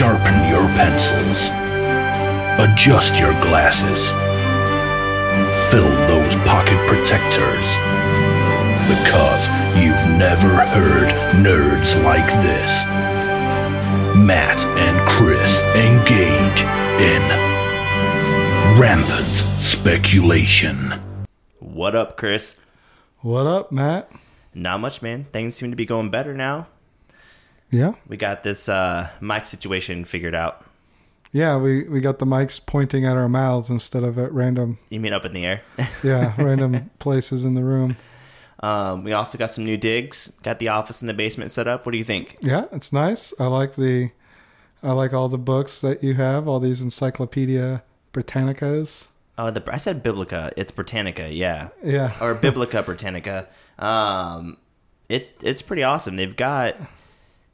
Sharpen your pencils. Adjust your glasses. Fill those pocket protectors. Because you've never heard nerds like this. Matt and Chris engage in rampant speculation. What up, Chris? What up, Matt? Not much, man. Things seem to be going better now. Yeah, We got this uh, mic situation figured out. yeah. We we got the mics pointing at our mouths instead of at random, You mean up in the air? yeah, random places in the room. um, we also got some new digs. Got the office in the basement set up. What do you think? Yeah, it's nice. I like the, I like all the books that you have. All these Encyclopedia Britannicas. Oh, the I said Biblica. It's Britannica, yeah, Yeah, or Biblica Britannica. Um, it's it's pretty awesome. They've got,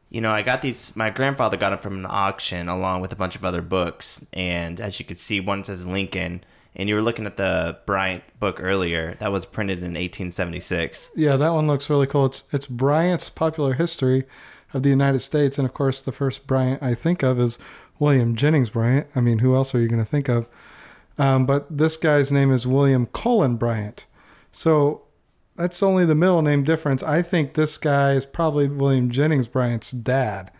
you know, I got these. My grandfather got them from an auction along with a bunch of other books, and as you could see, one says Lincoln. And you were looking at the Bryant book earlier. That was printed in 1876. yeah. That one looks really cool. It's it's Bryant's Popular History of the United States, and of course, the first Bryant I think of is William Jennings Bryant. I mean, who else are you going to think of? Um, but this guy's name is William Cullen Bryant. So that's only the middle name difference. I think this guy is probably William Jennings Bryant's dad.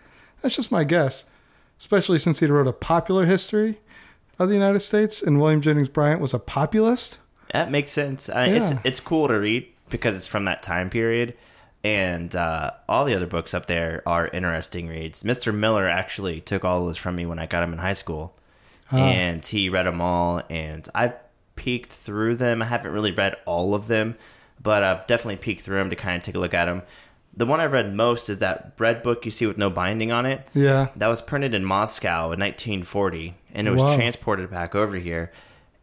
That's just my guess, especially since he wrote a popular history of the United States and William Jennings Bryant was a populist. That makes sense. Uh, It's Yeah. it's cool to read because it's from that time period, and uh, all the other books up there are interesting reads. Mr. Miller actually took all those from me when I got him in high school, and he read them all, and I've peeked through them. I haven't really read all of them, but I've definitely peeked through them to kind of take a look at them. The one I've read most is that red book you see with no binding on it. Yeah. That was printed in Moscow in 1940, and it was Wow. transported back over here.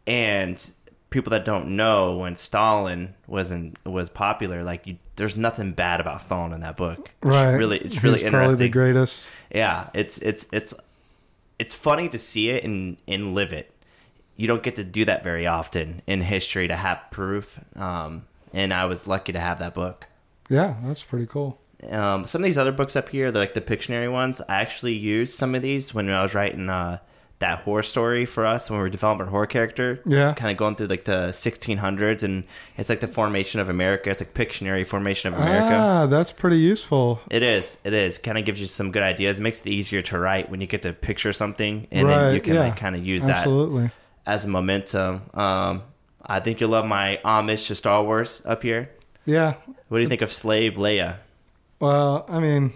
And people that don't know, when Stalin was in, was popular, like you, there's nothing bad about Stalin in that book. It's Right. really, it's really He's probably the interesting. greatest. yeah, it's it's it's it's funny to see it and and live it. You don't get to do that very often in history to have proof. Um, and I was lucky to have that book. Yeah, that's pretty cool. Um, some of these other books up here, they're like the Pictionary ones. I actually used some of these when I was writing uh, that horror story for us when we were developing our horror character. Yeah. kind of going through like the 1600s, and it's like the formation of America. It's like Pictionary formation of America. Ah, that's pretty useful. It is. It is. Kind of gives you some good ideas. It makes it easier to write when you get to picture something, and right. then you can yeah. like kind of use that as a momentum. Um, I think you'll love my homage to Star Wars up here. Yeah. What do you think of Slave Leia? Well, I mean,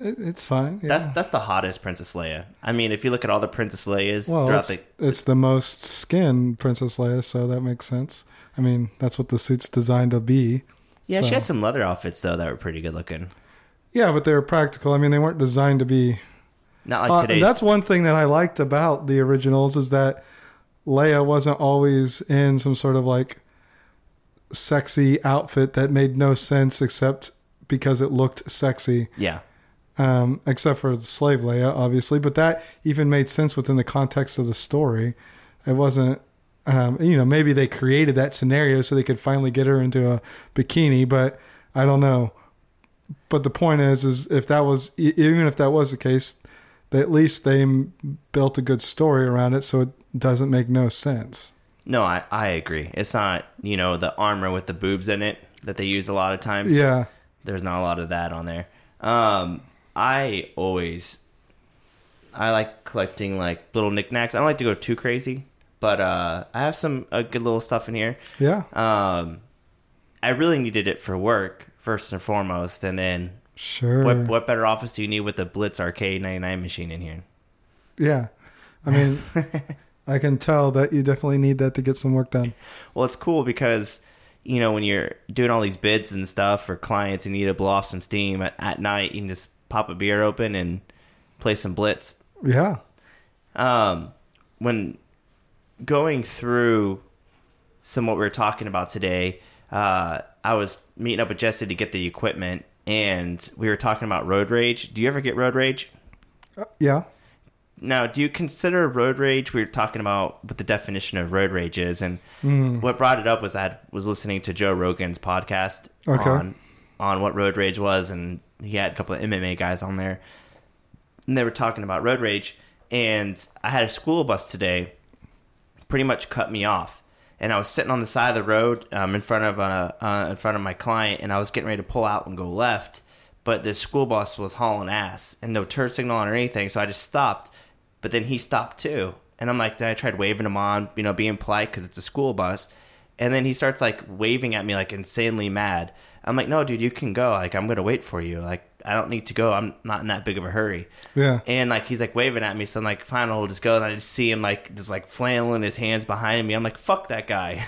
it, it's fine. Yeah. That's that's the hottest Princess Leia. I mean, if you look at all the Princess Leias well, throughout it's, the it's the most skin Princess Leia, so that makes sense. I mean, that's what the suit's designed to be. yeah, she had some leather outfits though that were pretty good looking. Yeah, but they were practical. I mean, they weren't designed to be. Not like Uh, today's. that's one thing that I liked about the originals is that Leia wasn't always in some sort of like sexy outfit that made no sense except because it looked sexy. yeah, um, except for the slave Leia, obviously. But that even made sense within the context of the story. It wasn't, um, you know, maybe they created that scenario so they could finally get her into a bikini, but I don't know. But the point is, is if that was, even if that was the case, that at least they built a good story around it, so it doesn't make no sense. no, I I agree. It's not you know the armor with the boobs in it that they use a lot of times. Yeah, there's not a lot of that on there. Um, I always, I like collecting like little knickknacks. I don't like to go too crazy, but uh, I have some uh, good little stuff in here. yeah, Um, I really needed it for work first and foremost, and then sure. what what better office do you need with the Blitz Arcade 99 machine in here? Yeah, I mean, I can tell that you definitely need that to get some work done. Well, it's cool because you know when you're doing all these bids and stuff for clients, and you need to blow off some steam at, at night. You can just pop a beer open and play some Blitz. Yeah. um, when going through some what we were talking about today, uh, I was meeting up with Jesse to get the equipment, and we were talking about road rage. Do you ever get road rage? Yeah. Now, do you consider road rage? We were talking about what the definition of road rage is, and what brought it up was I had, was listening to Joe Rogan's podcast Okay. on on what road rage was, and he had a couple of MMA guys on there. and they were talking about road rage, and I had a school bus today, pretty much cut me off, and I was sitting on the side of the road um, in front of a, uh, in front of my client, and I was getting ready to pull out and go left, but the school bus was hauling ass and no turn signal on or anything, so I just stopped, but then he stopped too, and I'm like, then I tried waving him on, you know, being polite because it's a school bus, and then he starts like waving at me like insanely mad. I'm like, no, dude, you can go. Like, I'm gonna wait for you. Like, I don't need to go. I'm not in that big of a hurry. Yeah. And like he's like waving at me, so I'm like, fine, I'll just go. And I just see him like just like flailing his hands behind me. I'm like, fuck that guy.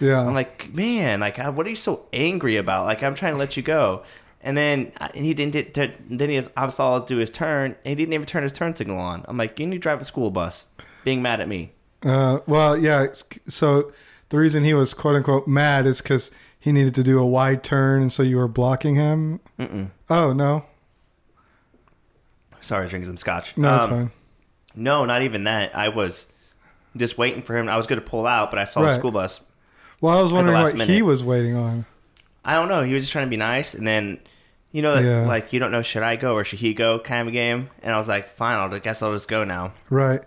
Yeah. I'm like, man, like, what are you so angry about? Like, I'm trying to let you go. And then uh, he didn't. Then he, I saw do his turn, and he didn't even turn his turn signal on. I'm like, you need to drive a school bus, being mad at me. Uh, well, yeah. So the reason he was quote unquote mad is because he needed to do a wide turn, and so you were blocking him. Mm-mm. Oh no, Sorry, drinking some scotch. no, that's Um, fine. No, not even that. I was just waiting for him. I was going to pull out, but I saw the school bus. Well, I was wondering what he was waiting on. I don't know. He was just trying to be nice, and then you know, that, Yeah. like you don't know should I go or should he go kind of game. And I was like, fine, I'll guess I'll just go now. Right.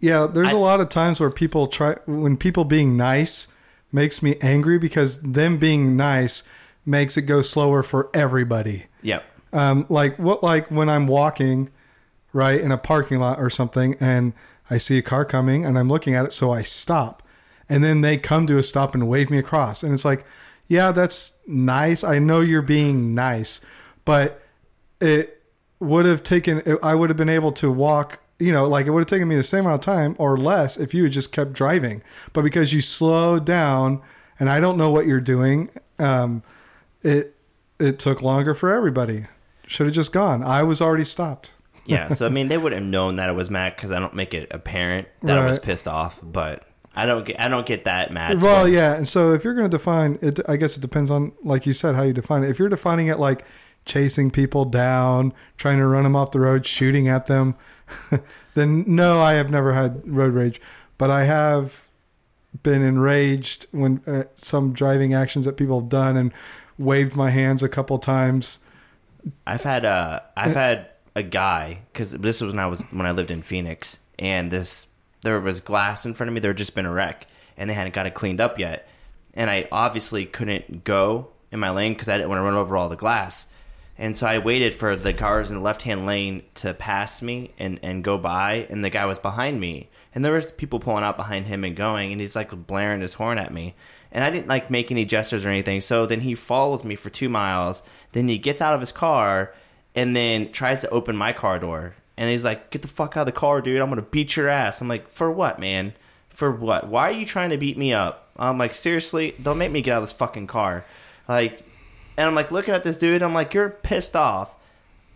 Yeah, there's I- a lot of times where people try when people being nice makes me angry because them being nice makes it go slower for everybody. Yep. Um, like what like when I'm walking right in a parking lot or something and I see a car coming and I'm looking at it so I stop and then they come to a stop and wave me across and it's like yeah that's nice I know you're being nice but it would have taken I would have been able to walk you know like it would have taken me the same amount of time or less if you had just kept driving but because you slowed down and I don't know what you're doing um, it it took longer for everybody should have just gone I was already stopped Yeah. so I mean, they would have known that it was Mac because I don't make it apparent that I was pissed off. But I don't get I don't get that mad. well yeah and so if you're going to define it i guess it depends on like you said how you define it. If you're defining it like chasing people down trying to run them off the road shooting at them then no i have never had road rage. But i have been enraged when uh, some driving actions that people have done and waved my hands a couple times. I've had uh I've had a guy because this was when I was when I lived in Phoenix, and this there was glass in front of me. There had just been a wreck, and they hadn't got it cleaned up yet, and I obviously couldn't go in my lane because I didn't want to run over all the glass, and so I waited for the cars in the left hand lane to pass me and and go by, and the guy was behind me, and there was people pulling out behind him and going, and he's like blaring his horn at me. And I didn't like make any gestures or anything. So then he follows me for two miles. Then he gets out of his car and then tries to open my car door. And he's like, "Get the fuck out of the car, dude! I'm gonna beat your ass." I'm like, "For what, man? For what? Why are you trying to beat me up?" I'm like, "Seriously, don't make me get out of this fucking car." Like, and I'm like looking at this dude. I'm like, "You're pissed off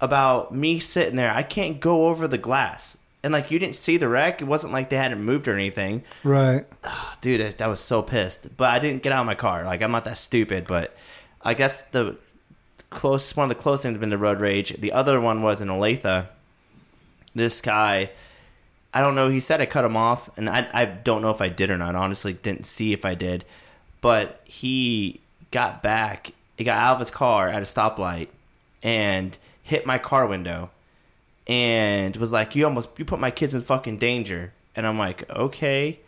about me sitting there. I can't go over the glass." And like, you didn't see the wreck. It wasn't like they hadn't moved or anything right ah, dude, I, I was so pissed. But I didn't get out of my car. Like I'm not that stupid. But I guess the close one of the closest things have been the road rage. The other one was in Olathe. This guy, I don't know. He said I cut him off, and I I don't know if I did or not. Honestly, didn't see if I did. But he got back. He got out of his car at a stoplight and hit my car window and was like, "You almost you put my kids in fucking danger." And I'm like, "Okay."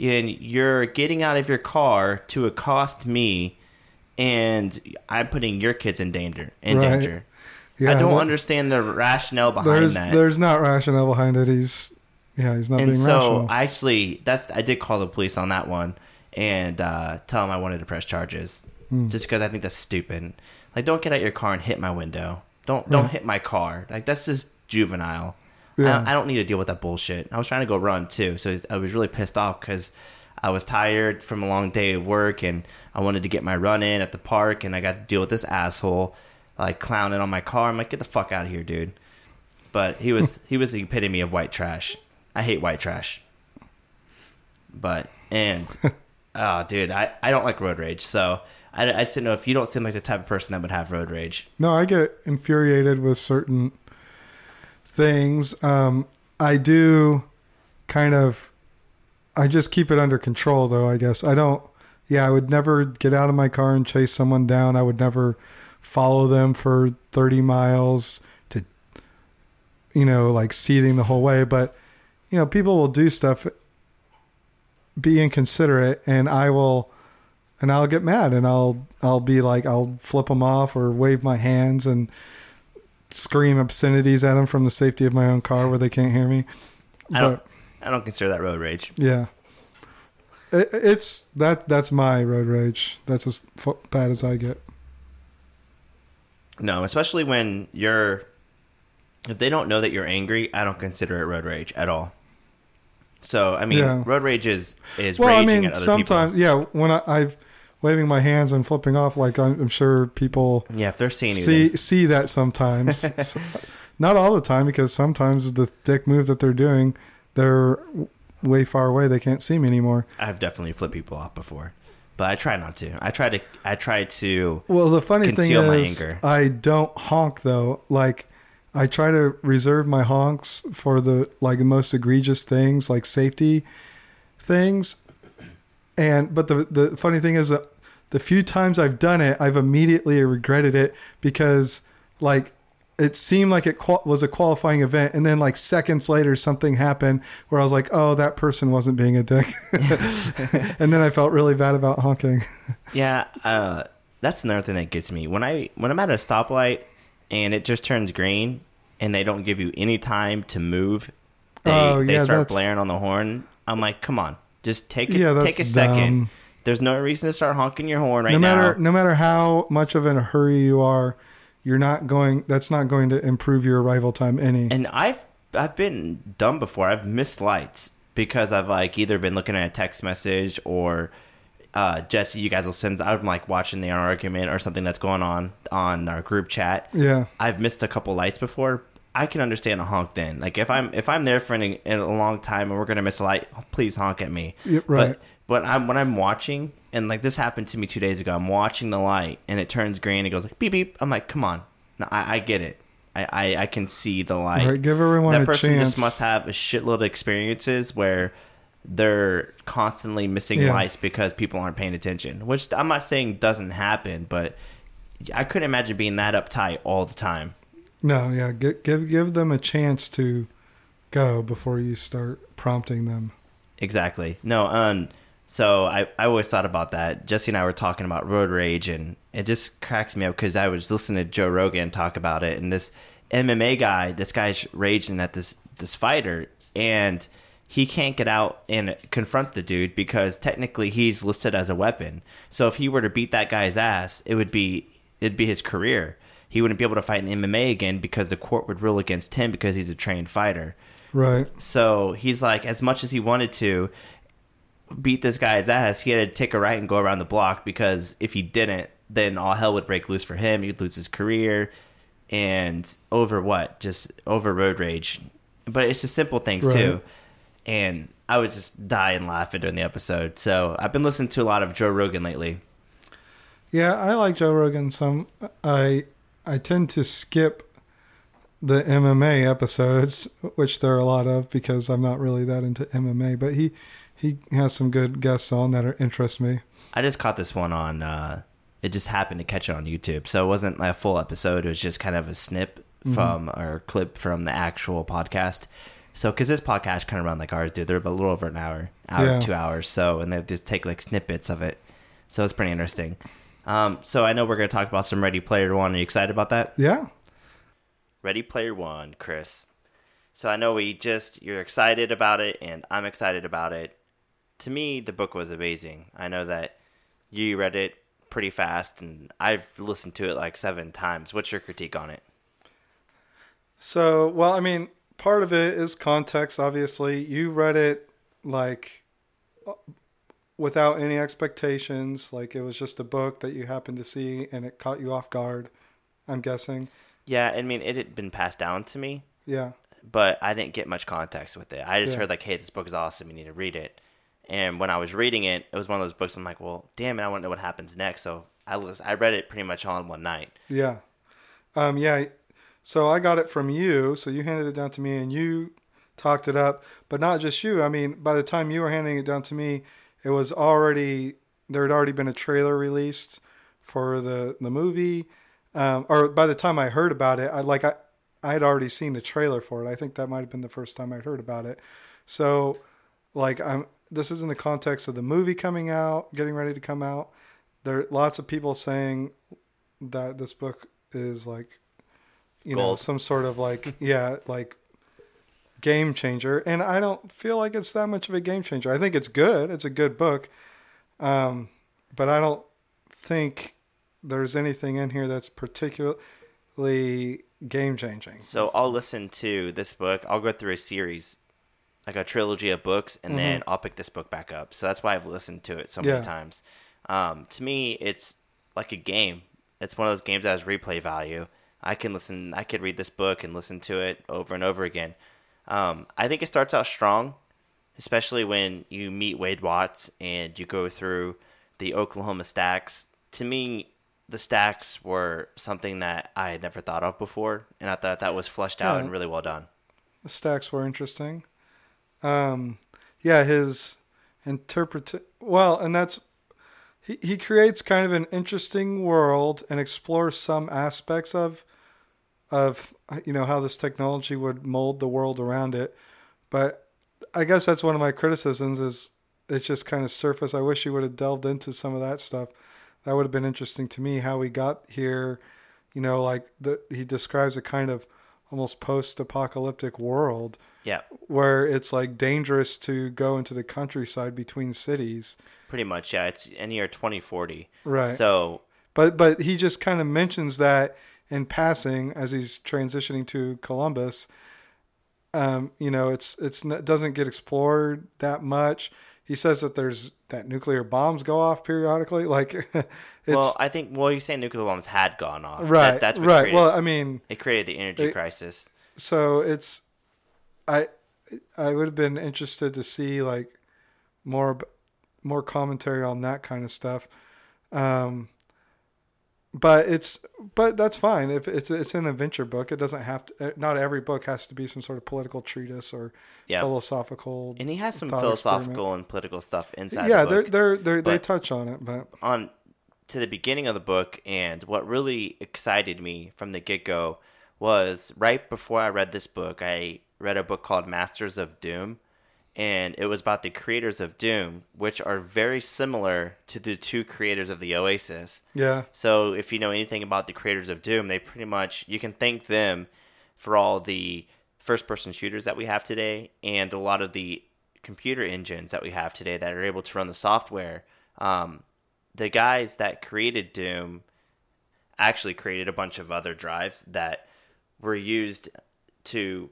And you're getting out of your car to accost me, and I'm putting your kids in danger. In Right. danger. Yeah I don't understand the rationale behind there's that. there's not rationale behind it he's yeah he's not and being so rational I actually that's I did call the police on that one and uh, tell them I wanted to press charges Hmm. just because I think that's stupid. Like, don't get out your car and hit my window. Don't don't Right. hit my car. Like that's just juvenile. Yeah. I, I don't need to deal with that bullshit. I was trying to go run too, so I was really pissed off because I was tired from a long day of work and I wanted to get my run in at the park, and I got to deal with this asshole like clowning on my car. I'm like, get the fuck out of here, dude. But he was he was the epitome of white trash. I hate white trash. But and oh, dude, I I don't like road rage. So I, I just didn't know if you don't seem like the type of person that would have road rage. No, I get infuriated with certain things. Um, I do kind of, I just keep it under control, though, I guess. I don't, yeah, I would never get out of my car and chase someone down. I would never follow them for 30 miles to you know, like seething the whole way. But you know, people will do stuff, be inconsiderate, and I will, and I'll get mad, and I'll I'll be like I'll flip them off or wave my hands and scream obscenities at them from the safety of my own car where they can't hear me. I don't. I don't consider that road rage. Yeah. It, it's that that's my road rage. That's as f- bad as I get. No, especially when you're. If they don't know that you're angry, I don't consider it road rage at all. So I mean, Yeah. road rage is is Well, I raging mean, at other sometimes, people. yeah, when I, I've waving my hands and flipping off, like I'm, I'm sure people Yeah, if they're seeing you, see then- see that sometimes. So- not all the time, because sometimes the dick move that they're doing, they're way far away. They can't see me anymore. I've definitely flipped people off before, but I try not to. I try to. I try to. Well, the funny thing is, anger. I don't honk though. Like, I try to reserve my honks for the like the most egregious things, like safety things. And but the the funny thing is that the few times I've done it, I've immediately regretted it because like it seemed like it qual- was a qualifying event, and then like seconds later, something happened where I was like, "Oh, that person wasn't being a dick," and then I felt really bad about honking. Yeah, uh, that's another thing that gets me when I when I'm at a stoplight and it just turns green and they don't give you any time to move. They Oh, they start blaring on the horn. I'm like, come on, just take a, Yeah, take a second. dumb. There's no reason to start honking your horn right no matter now. no matter how much of in a hurry you are, you're not going. That's not going to improve your arrival time any. And I've I've been dumb before. I've missed lights because I've like either been looking at a text message or uh, Jesse, you guys will send. I'm like watching the argument or something that's going on on our group chat. yeah, I've missed a couple lights before. I can understand a honk then. Like if I'm if I'm there for an, in a long time and we're gonna miss a light, please honk at me. Yeah, right. But but I'm when I'm watching and like this happened to me two days ago. I'm watching the light and it turns green. It goes like beep beep. I'm like, come on. No, I, I get it. I, I, I can see the light. Right, give everyone that person chance. just must have a shitload of experiences where they're constantly missing Yeah. lights because people aren't paying attention. Which I'm not saying doesn't happen, but I couldn't imagine being that uptight all the time. no, yeah. Give give give them a chance to go before you start prompting them. Exactly. No, um so I, I always thought about that. Jesse and I were talking about road rage and it just cracks me up because I was listening to Joe Rogan talk about it and this MMA guy, this guy's raging at this this fighter and he can't get out and confront the dude because technically he's listed as a weapon. So if he were to beat that guy's ass, it would be it'd be his career. He wouldn't be able to fight in MMA again because the court would rule against him because he's a trained fighter. Right. So he's like, as much as he wanted to beat this guy's ass, he had to take a right and go around the block because if he didn't, then all hell would break loose for him. He'd lose his career and over what? Just over road rage. But it's the simple things Right. too. And I was just dying laughing during the episode. So I've been listening to a lot of Joe Rogan lately. Yeah, I like Joe Rogan. Some I I tend to skip the MMA episodes, which there are a lot of because I'm not really that into MMA. But he he has some good guests on that are, interest me. I just caught this one on. Uh, it just happened to catch it on YouTube, so it wasn't like a full episode. It was just kind of a snip from or clip from the actual podcast. So, because this podcast kind of run like ours do, they're a little over an hour, hour Yeah. two hours. So, and they just take like snippets of it. So it's pretty interesting. Um, so I know we're going to talk about some Ready Player One. Are you excited about that? Yeah, Ready Player One, Chris. So I know we just you're excited about it, and I'm excited about it. To me, the book was amazing. I know that you read it pretty fast, and I've listened to it like seven times. What's your critique on it? So, well, I mean, part of it is context, obviously. You read it like uh, without any expectations, like it was just a book that you happened to see and it caught you off guard, I'm guessing. Yeah, I mean, it had been passed down to me, Yeah. but I didn't get much context with it. I just Yeah. heard like, "Hey, this book is awesome. You need to read it." And when I was reading it, it was one of those books. I'm like, "Well, damn it, I want to know what happens next." So I was I read it pretty much all in one night. Yeah. Um, yeah. So I got it from you. So you handed it down to me and you talked it up. But not just you. I mean, by the time you were handing it down to me, it was already, there had already been a trailer released for the, the movie. Um, or by the time I heard about it, I like, I, I'd already seen the trailer for it. I think that might have been the first time I'd heard about it. So, like, I'm this is in the context of the movie coming out, getting ready to come out. There are lots of people saying that this book is like, you know, some sort of like, yeah, like game changer. And I don't feel like it's that much of a game changer. I think it's good. It's a good book. Um, but I don't think there's anything in here that's particularly game changing. So I'll listen to this book. I'll go through a series, like a trilogy of books, and then I'll pick this book back up. So that's why I've listened to it so many Yeah. times. Um, to me, it's like a game. It's one of those games that has replay value. I can listen. I could read this book and listen to it over and over again. Um, I think it starts out strong, especially when you meet Wade Watts and you go through the Oklahoma stacks. To me, the stacks were something that I had never thought of before, and I thought that was fleshed out Yeah. and really well done. The stacks were interesting. Um, yeah, his interpret well, and that's he, he creates kind of an interesting world and explores some aspects of of you know how this technology would mold the world around it. But I guess that's one of my criticisms is it's just kind of surface. I wish he would have delved into some of that stuff. That would have been interesting to me how we got here. You know, like the, he describes a kind of almost post-apocalyptic world Yeah, where it's like dangerous to go into the countryside between cities. pretty much. Yeah, it's in year 2040. Right. So But but he just kind of mentions that in passing as he's transitioning to Columbus. Um, you know, it's it's it doesn't get explored that much. He says that there's that nuclear bombs go off periodically. Like it's well, I think well, you're saying nuclear bombs had gone off. That- right, that's what right. Created, Well, I mean, it created the energy it- crisis. so it's I I would have been interested to see like more more commentary on that kind of stuff. Um, but it's but that's fine if it's it's an adventure book. It doesn't have to. Not every book has to be some sort of political treatise or Yeah. philosophical. And he has some philosophical experiment. and political stuff inside. yeah, the book. they're, they're they but- touch on it, but on to the beginning of the book and what really excited me from the get-go was right before I read this book I read a book called Masters of Doom and it was about the creators of Doom which are very similar to the two creators of the Oasis. yeah, So if you know anything about the creators of Doom, they pretty much you can thank them for all the first person shooters that we have today and a lot of the computer engines that we have today that are able to run the software. Um, the guys that created Doom actually created a bunch of other drives that were used to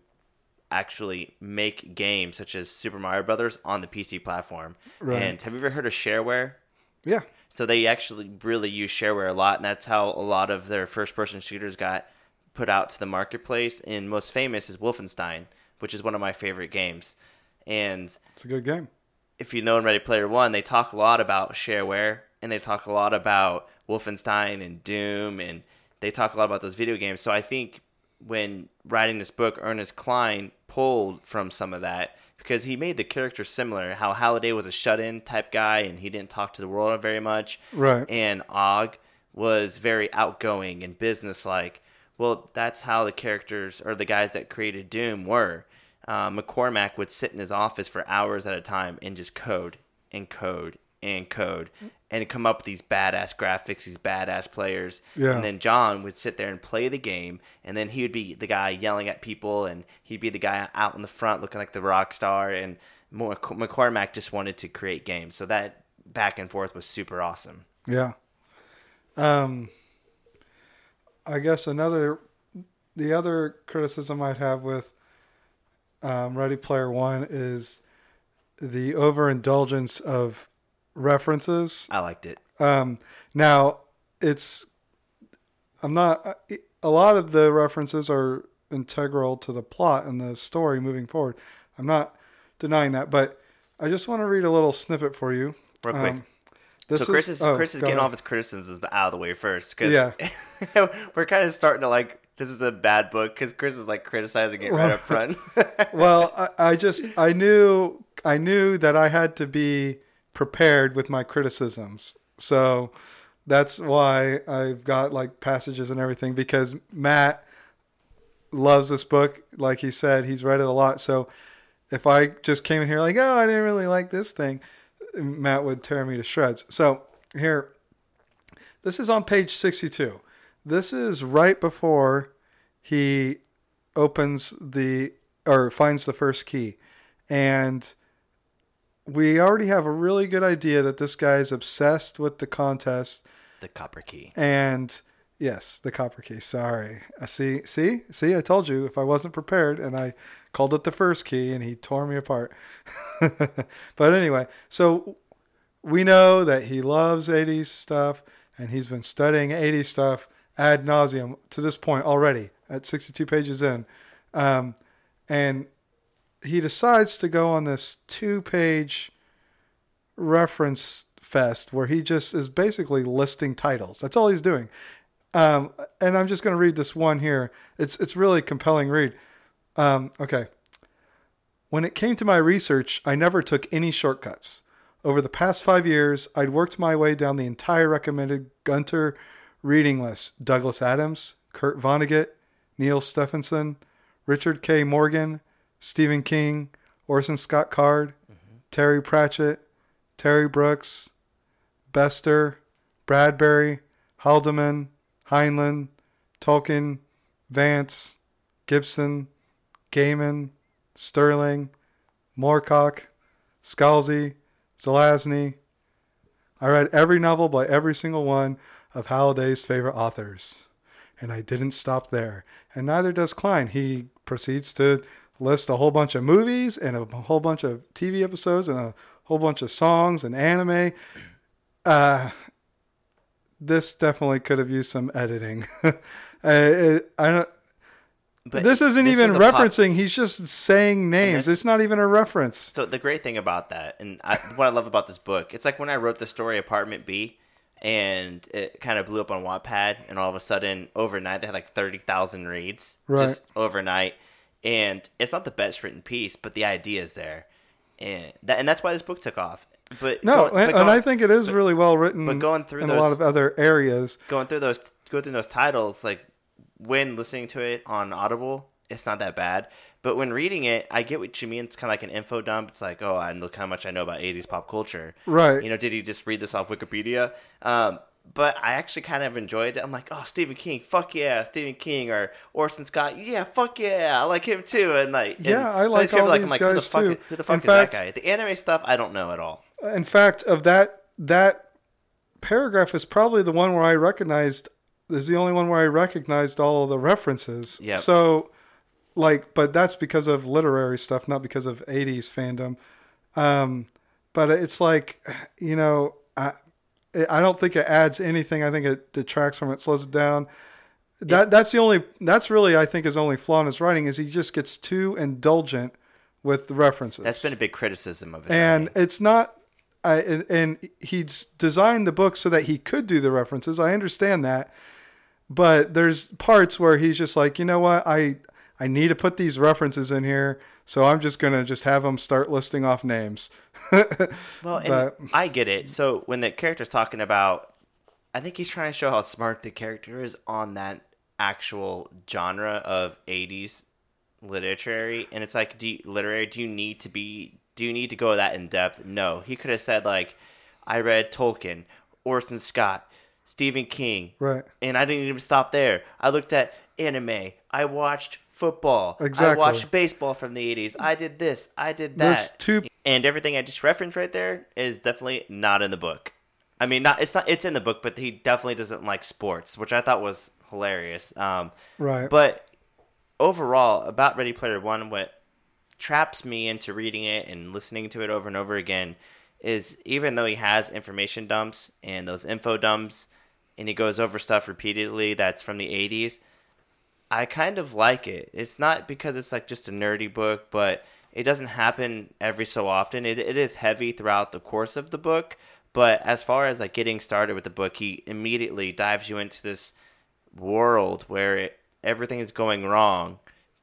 actually make games such as Super Mario Brothers on the PC platform. Right. And have you ever heard of shareware? yeah, So they actually really use shareware a lot, and that's how a lot of their first-person shooters got put out to the marketplace. And most famous is Wolfenstein, which is one of my favorite games. And it's a good game. if you know in Ready Player One, they talk a lot about shareware, and they talk a lot about Wolfenstein and Doom, and they talk a lot about those video games. So I think when writing this book, Ernest Cline pulled from some of that because he made the character similar. How Halliday was a shut-in type guy, and he didn't talk to the world very much. Right. And Og was very outgoing and businesslike. Well, that's how the characters or the guys that created Doom were. Uh, McCormack would sit in his office for hours at a time and just code and code and code and come up with these badass graphics, these badass players. Yeah. And then John would sit there and play the game, and then he would be the guy yelling at people, and he'd be the guy out in the front looking like the rock star. And Mo- McCormack just wanted to create games, so that back and forth was super awesome. Yeah. Um, I guess another, the other criticism I'd have with um, Ready Player One is the overindulgence of references. I liked it. Um, now, it's, I'm not, a lot of the references are integral to the plot and the story moving forward. I'm not denying that, but I just want to read a little snippet for you. Real quick. Um, this so Chris is, oh, Chris is getting ahead. off his criticisms out of the way first because Yeah. we're kind of starting to like this is a bad book because Chris is like criticizing it right up front. well, I, I just I knew I knew that I had to be prepared with my criticisms. So that's why I've got like passages and everything because Matt loves this book. Like he said, he's read it a lot. So if I just came in here like, oh, I didn't really like this thing, Matt would tear me to shreds. So here, this is on page 62. This is right before he opens the or finds the first key. And we already have a really good idea that this guy is obsessed with the contest The copper key. and yes, the copper key. Sorry. I see see see I told you if I wasn't prepared and I called it the first key and he tore me apart. but anyway, so we know that he loves 80s stuff and he's been studying 80s stuff ad nauseum to this point already at 62 pages in. Um, and he decides to go on this two page reference fest where he just is basically listing titles. That's all he's doing. Um, and I'm just going to read this one here. It's it's really compelling read. Um, okay. When it came to my research, I never took any shortcuts. Over the past five years, I'd worked my way down the entire recommended Gunter reading list: Douglas Adams, Kurt Vonnegut, Neal Stephenson, Richard K. Morgan, Stephen King, Orson Scott Card, Terry Pratchett, Terry Brooks, Bester, Bradbury, Haldeman, Heinlein, Tolkien, Vance, Gibson, Gaiman, Sterling, Moorcock, Scalzi, Zelazny. I read every novel by every single one of Halliday's favorite authors. And I didn't stop there. And neither does Cline. He proceeds to list a whole bunch of movies and a whole bunch of TV episodes and a whole bunch of songs and anime. Uh, this definitely could have used some editing. I, I don't. But this isn't this even a pop- referencing. He's just saying names. It's not even a reference. So the great thing about that, and I, what I love about this book, it's like when I wrote the story Apartment B, and it kind of blew up on Wattpad, and all of a sudden, overnight, they had like thirty thousand reads, Right. just overnight. And it's not the best written piece, but the idea is there, and that, and that's why this book took off. But No, going- but and, and I think it is really well written. but going through in a lot of other areas, going through those go through those titles like when listening to it on audible it's not that bad but when reading it i get what you mean it's kind of like an info dump it's like oh i look how much i know about 80s pop culture Right. you know did he just read this off wikipedia um, but i actually kind of enjoyed it i'm like oh stephen king fuck yeah stephen king or orson scott yeah fuck yeah i like him too and like and Yeah, I some of like all I'm these like, who the guys, fuck too. is- who the fuck In is fact- that guy the anime stuff i don't know at all in fact, of that that paragraph is probably the one where I recognized is the only one where I recognized all of the references. Yeah. So, like, but that's because of literary stuff, not because of '80s fandom. Um, but it's like, you know, I I don't think it adds anything. I think it detracts from it, slows it down. That that's the only that's really I think his only flaw in his writing is he just gets too indulgent with the references. that's been a big criticism of it and it's not I, and, and he's designed the book so that he could do the references i understand that but there's parts where he's just like you know what i i need to put these references in here so i'm just gonna just have them start listing off names Well, and But- I get it. So when the character's talking about, I think he's trying to show how smart the character is on that actual genre of '80s literary, and it's like, do you, literary? Do you need to be? Do you need to go that in depth? No. He could have said like, I read Tolkien, Orson Scott, Stephen King, right and I didn't even stop there. I looked at anime. I watched football. Exactly. I watched baseball from the 80s. I did this. I did that. There's two- and everything I just referenced right there is definitely not in the book. I mean, not it's not it's in the book, but he definitely doesn't like sports, which I thought was hilarious. Um, right but overall, about Ready Player One, what traps me into reading it and listening to it over and over again is even though he has information dumps and those info dumps and he goes over stuff repeatedly that's from the 80s, I kind of like it. It's not because it's like just a nerdy book, but it doesn't happen every so often. It, it is heavy throughout the course of the book, but as far as like getting started with the book, he immediately dives you into this world where it, everything is going wrong,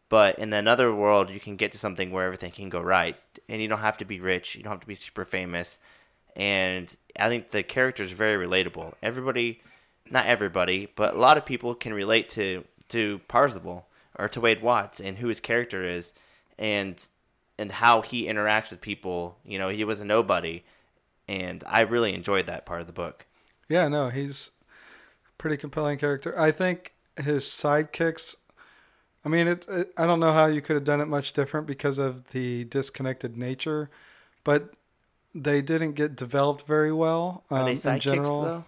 but in another world you can get to something where everything can go right, and you don't have to be rich, you don't have to be super famous, and I think the character is very relatable. Everybody, not everybody, but a lot of people can relate to to Parzival. or to Wade Watts and who his character is, and and how he interacts with people. You know, he was a nobody, and I really enjoyed that part of the book. Yeah, no, he's a pretty compelling character. I think his sidekicks. I mean, it, it. I don't know how you could have done it much different because of the disconnected nature, but they didn't get developed very well um, in general. though?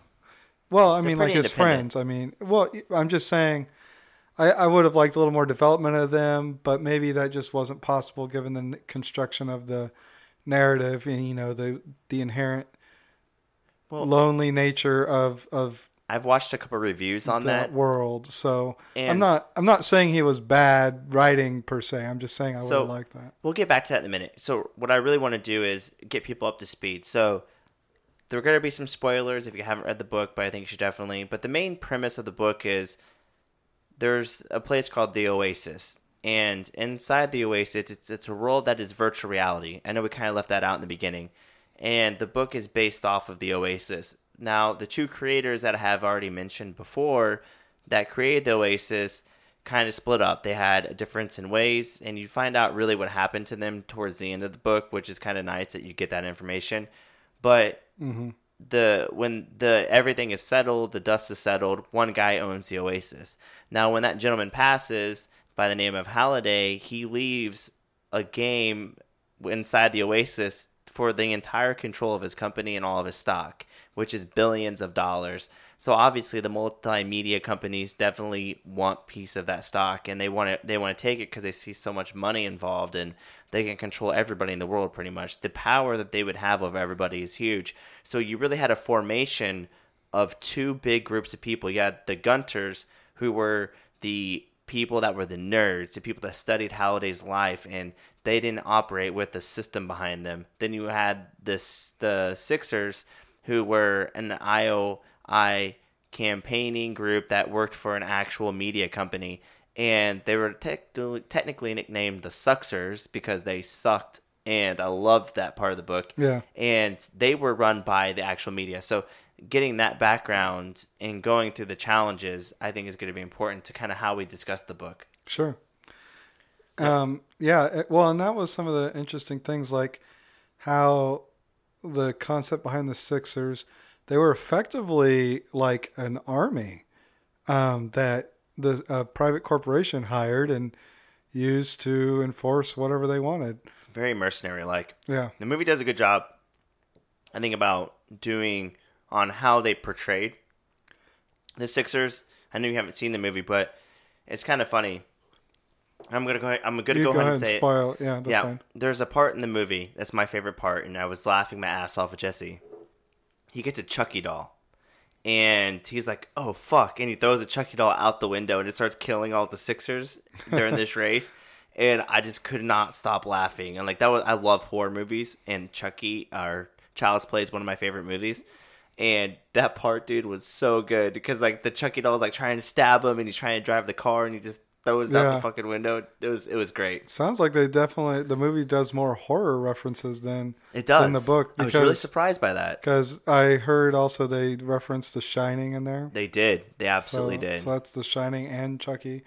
Well, I They're mean, like his friends. I mean, well, I'm just saying, I, I would have liked a little more development of them, but maybe that just wasn't possible given the construction of the narrative and you know the the inherent Well, lonely nature of of I've watched a couple reviews on that. world. So I'm not I'm not saying he was bad writing per se. I'm just saying I would So- have liked that. We'll get back to that in a minute. So, what I really want to do is get people up to speed. So, there are going to be some spoilers if you haven't read the book, but I think you should definitely. But the main premise of the book is there's a place called the Oasis, and inside the Oasis, it's it's a world that is virtual reality. I know we kind of left that out in the beginning, and the book is based off of the Oasis. Now, the two creators that I have already mentioned before that created the Oasis kind of split up. They had a difference in ways, and you find out really what happened to them towards the end of the book, which is kind of nice that you get that information. But mm-hmm. the when the everything is settled, the dust is settled. One guy owns the Oasis. Now, when that gentleman passes by the name of Halliday, he leaves a game inside the Oasis for the entire control of his company and all of his stock, which is billions of dollars. So obviously, the multimedia companies definitely want piece of that stock, and they want to they want to take it because they see so much money involved, and they can control everybody in the world pretty much. The power that they would have over everybody is huge. So you really had a formation of two big groups of people. You had the Gunters, who were the people that were the nerds, the people that studied Halliday's life, and they didn't operate with the system behind them. Then you had this the Sixers, who were an IOI campaigning group that worked for an actual media company, and they were technically technically nicknamed the Suxers because they sucked. And I loved that part of the book Yeah. and they were run by the actual media. So getting that background and going through the challenges, I think is going to be important to kind of how we discuss the book. Sure. Um, yeah. it- Well, and that was some of the interesting things, like how the concept behind the Sixers, they were effectively like an army um, that the uh, private corporation hired and used to enforce whatever they wanted. Very mercenary like. Yeah. The movie does a good job, I think, about doing on how they portrayed the Sixers. I know you haven't seen the movie, but it's kind of funny. I'm gonna go. Ahead, I'm gonna You go, go ahead ahead and say spoil. it. Yeah, that's yeah, fine. there's a part in the movie that's my favorite part, and I was laughing my ass off at Jesse. He gets a Chucky doll, and he's like, "Oh fuck!" and he throws a Chucky doll out the window, and it starts killing all the Sixers during this race. And I just could not stop laughing. And like that was, I love horror movies, and Chucky or Child's Play is one of my favorite movies. And that part, dude, was so good because like the Chucky doll is like trying to stab him, and he's trying to drive the car, and he just throws out the fucking window. It was it was great. Sounds like they definitely the movie does more horror references than It does. in the book Because, I was really surprised by that. because I heard also they referenced The Shining in there. They did. They So, absolutely did. so that's The Shining and Chucky.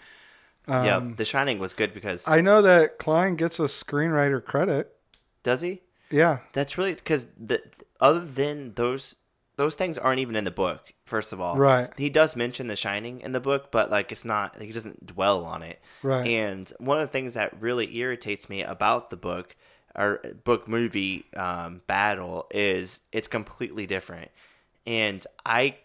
yeah, Um, The Shining was good because I know that Cline gets a screenwriter credit. does he? Yeah, That's really because the other than those those things aren't even in the book. First of all, Right. He does mention The Shining in the book, but like it's not. He doesn't dwell on it. Right. And one of the things that really irritates me about the book or book movie um, battle is it's completely different, and I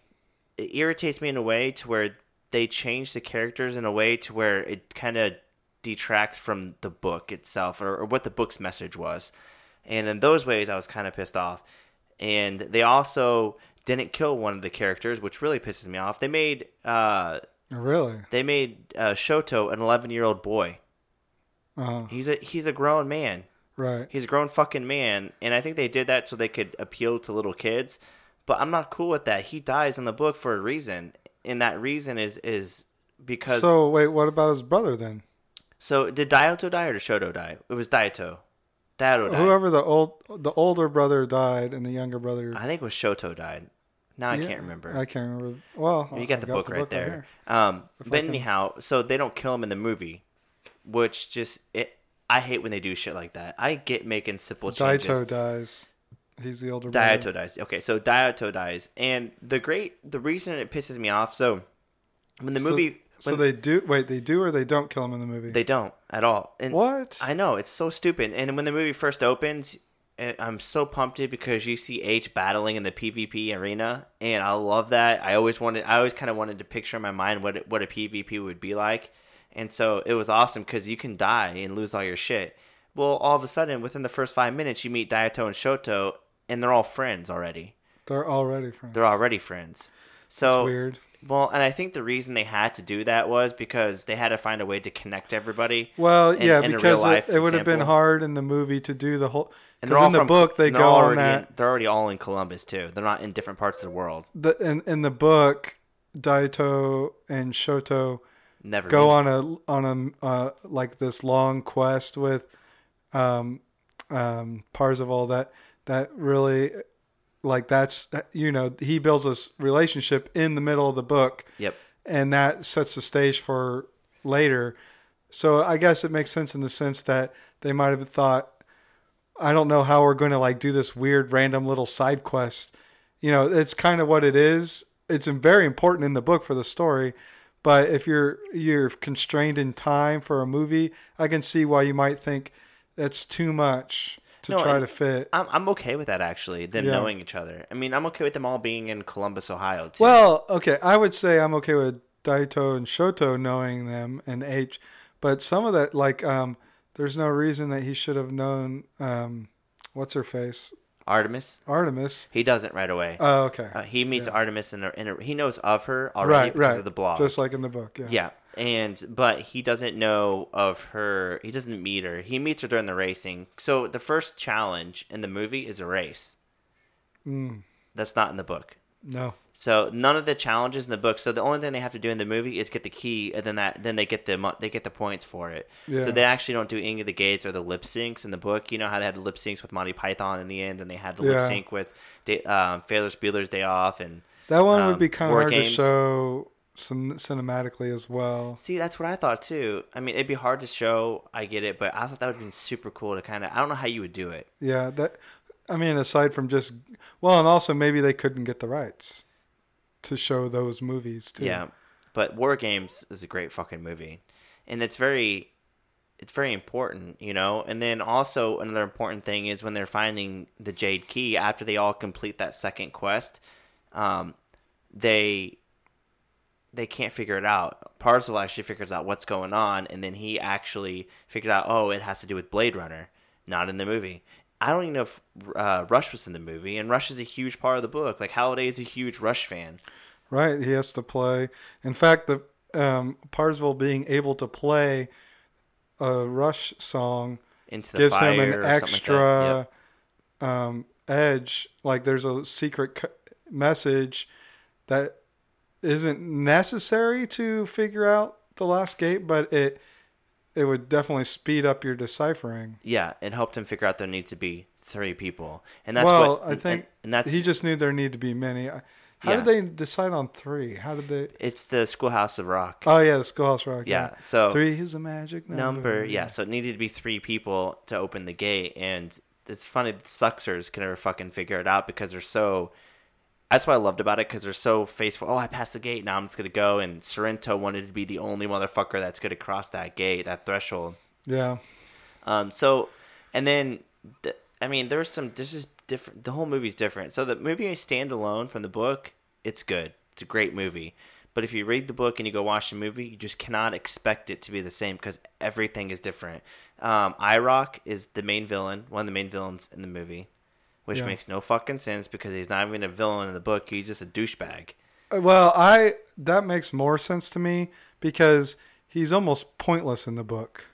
it irritates me in a way to where they change the characters in a way to where it kind of detracts from the book itself or, or what the book's message was. And in those ways, I was kind of pissed off. And they also didn't kill one of the characters, which really pisses me off. They made uh, really. they made uh, Shoto an 11 year old boy. Uh, He's a he's a grown man. right. He's a grown fucking man, and I think they did that so they could appeal to little kids. But I'm not cool with that. He dies in the book for a reason, and that reason is is because. So, So wait, what about his brother then? So did Daioto die or did Shoto die? It was Daioto. Daioto died. Whoever the old the older brother died and the younger brother. I think it was Shoto died. Now I Yeah, can't remember. I can't remember. Well, you got I've the book right there. here. Um, If I but can- anyhow, so they don't kill him in the movie, which just it. I hate when they do shit like that. I get making simple changes. Daito dies. He's the older brother. Dies. Okay, so Daito dies, and the great the reason it pisses me off. So when the So- movie, So, when they do. Wait, they do or they don't kill him in the movie? they don't at all. And what? I know it's so stupid. And when the movie first opens, eh, I'm so pumped it because you see H battling in the PvP arena, and I love that. I always wanted, I always kind of wanted to picture in my mind what it, what a PvP would be like, and so it was awesome because you can die and lose all your shit. Well, all of a sudden, within the first five minutes, you meet Daito and Shoto, and they're all friends already. They're already friends. They're already friends. So It's weird. Well, and I think the reason they had to do that was because they had to find a way to connect everybody. Well, in- yeah, in because real life it, it would have been hard in the movie to do the whole. And Because in the from- book they they're go on already that. In, they're already all in Columbus too. They're not in different parts of the world. The, in in the book, Daito and Shoto Never go on a on a uh, like this long quest with um um Parzival that that really like that's uh, you know he builds this relationship in the middle of the book. Yep. and that sets the stage for later. So I guess it makes sense in the sense that they might have thought I don't know how we're going to like do this weird random little side quest. You know it's kind of what it is. It's very important in the book for the story but if you're you're constrained in time for a movie i can see why you might think that's too much to No, try to fit I'm I'm okay with that actually. Them Yeah. knowing each other. I mean, I'm okay with them all being in Columbus, Ohio too. well okay i would say i'm okay with daito and shoto knowing them and h but some of that like um there's no reason that he should have known um what's her face Artemis, artemis he doesn't right away. oh okay uh, he meets Artemis in a, in a, he knows of her already right because right of the blog. just like in the book yeah Yeah, and but he doesn't know of her. He doesn't meet her. He meets her during the racing. So the first challenge in the movie is a race. Mm, That's not in the book. no So none of the challenges in the book. So the only thing they have to do in the movie is get the key, and then that then they get the they get the points for it. Yeah. So they actually don't do any of the gates or the lip syncs in the book. You know how they had the lip syncs with Monty Python in the end, and they had the Yeah. lip sync with um, Ferris Bueller's Day Off, and that one um, would be kind of hard to show cin- cinematically as well See, that's what I thought too. I mean, it'd be hard to show. I get it, but I thought that would have been super cool to kind of. I don't know how you would do it. Yeah, that. I mean, aside from just well, and also maybe they couldn't get the rights to show those movies too. Yeah, but War Games is a great fucking movie, and it's very, it's very important, you know. And then also another important thing is when they're finding the Jade Key after they all complete that second quest, um, they they can't figure it out. Parcel actually figures out what's going on, and then he actually figures out, oh, it has to do with Blade Runner, not in the movie. I don't even know if uh, Rush was in the movie, and Rush is a huge part of the book. Like Halliday is a huge Rush fan. Right, he has to play. In fact, the um, being able to play a Rush song Into the gives him an something like extra Yep. um, edge. Like there's a secret message that isn't necessary to figure out the last gate, but it it would definitely speed up your deciphering. Yeah, it helped him figure out there needs to be three people, and that's well, what I think and, and that's he just knew there need to be many. How Yeah. did they decide on three? How did they? it's the Schoolhouse of Rock. Oh yeah, the Schoolhouse Rock. yeah, so three is a magic number. number. Yeah, so it needed to be three people to open the gate, and it's funny the Sixers can never fucking figure it out because they're so. That's what I loved about it because they're so faithful. Oh, I passed the gate. Now I'm just gonna go. And Sorrento wanted to be the only motherfucker that's gonna cross that gate, that threshold. Yeah, Um, so, and then, the, I mean, there's some, This is different, the whole movie's different. So the movie is standalone from the book, it's good. It's a great movie. But if you read the book and you go watch the movie, you just cannot expect it to be the same because everything is different. Um, IROC is the main villain, one of the main villains in the movie, which Yeah. makes no fucking sense because he's not even a villain in the book. He's just a douchebag. Uh, Well, I that makes more sense to me because he's almost pointless in the book.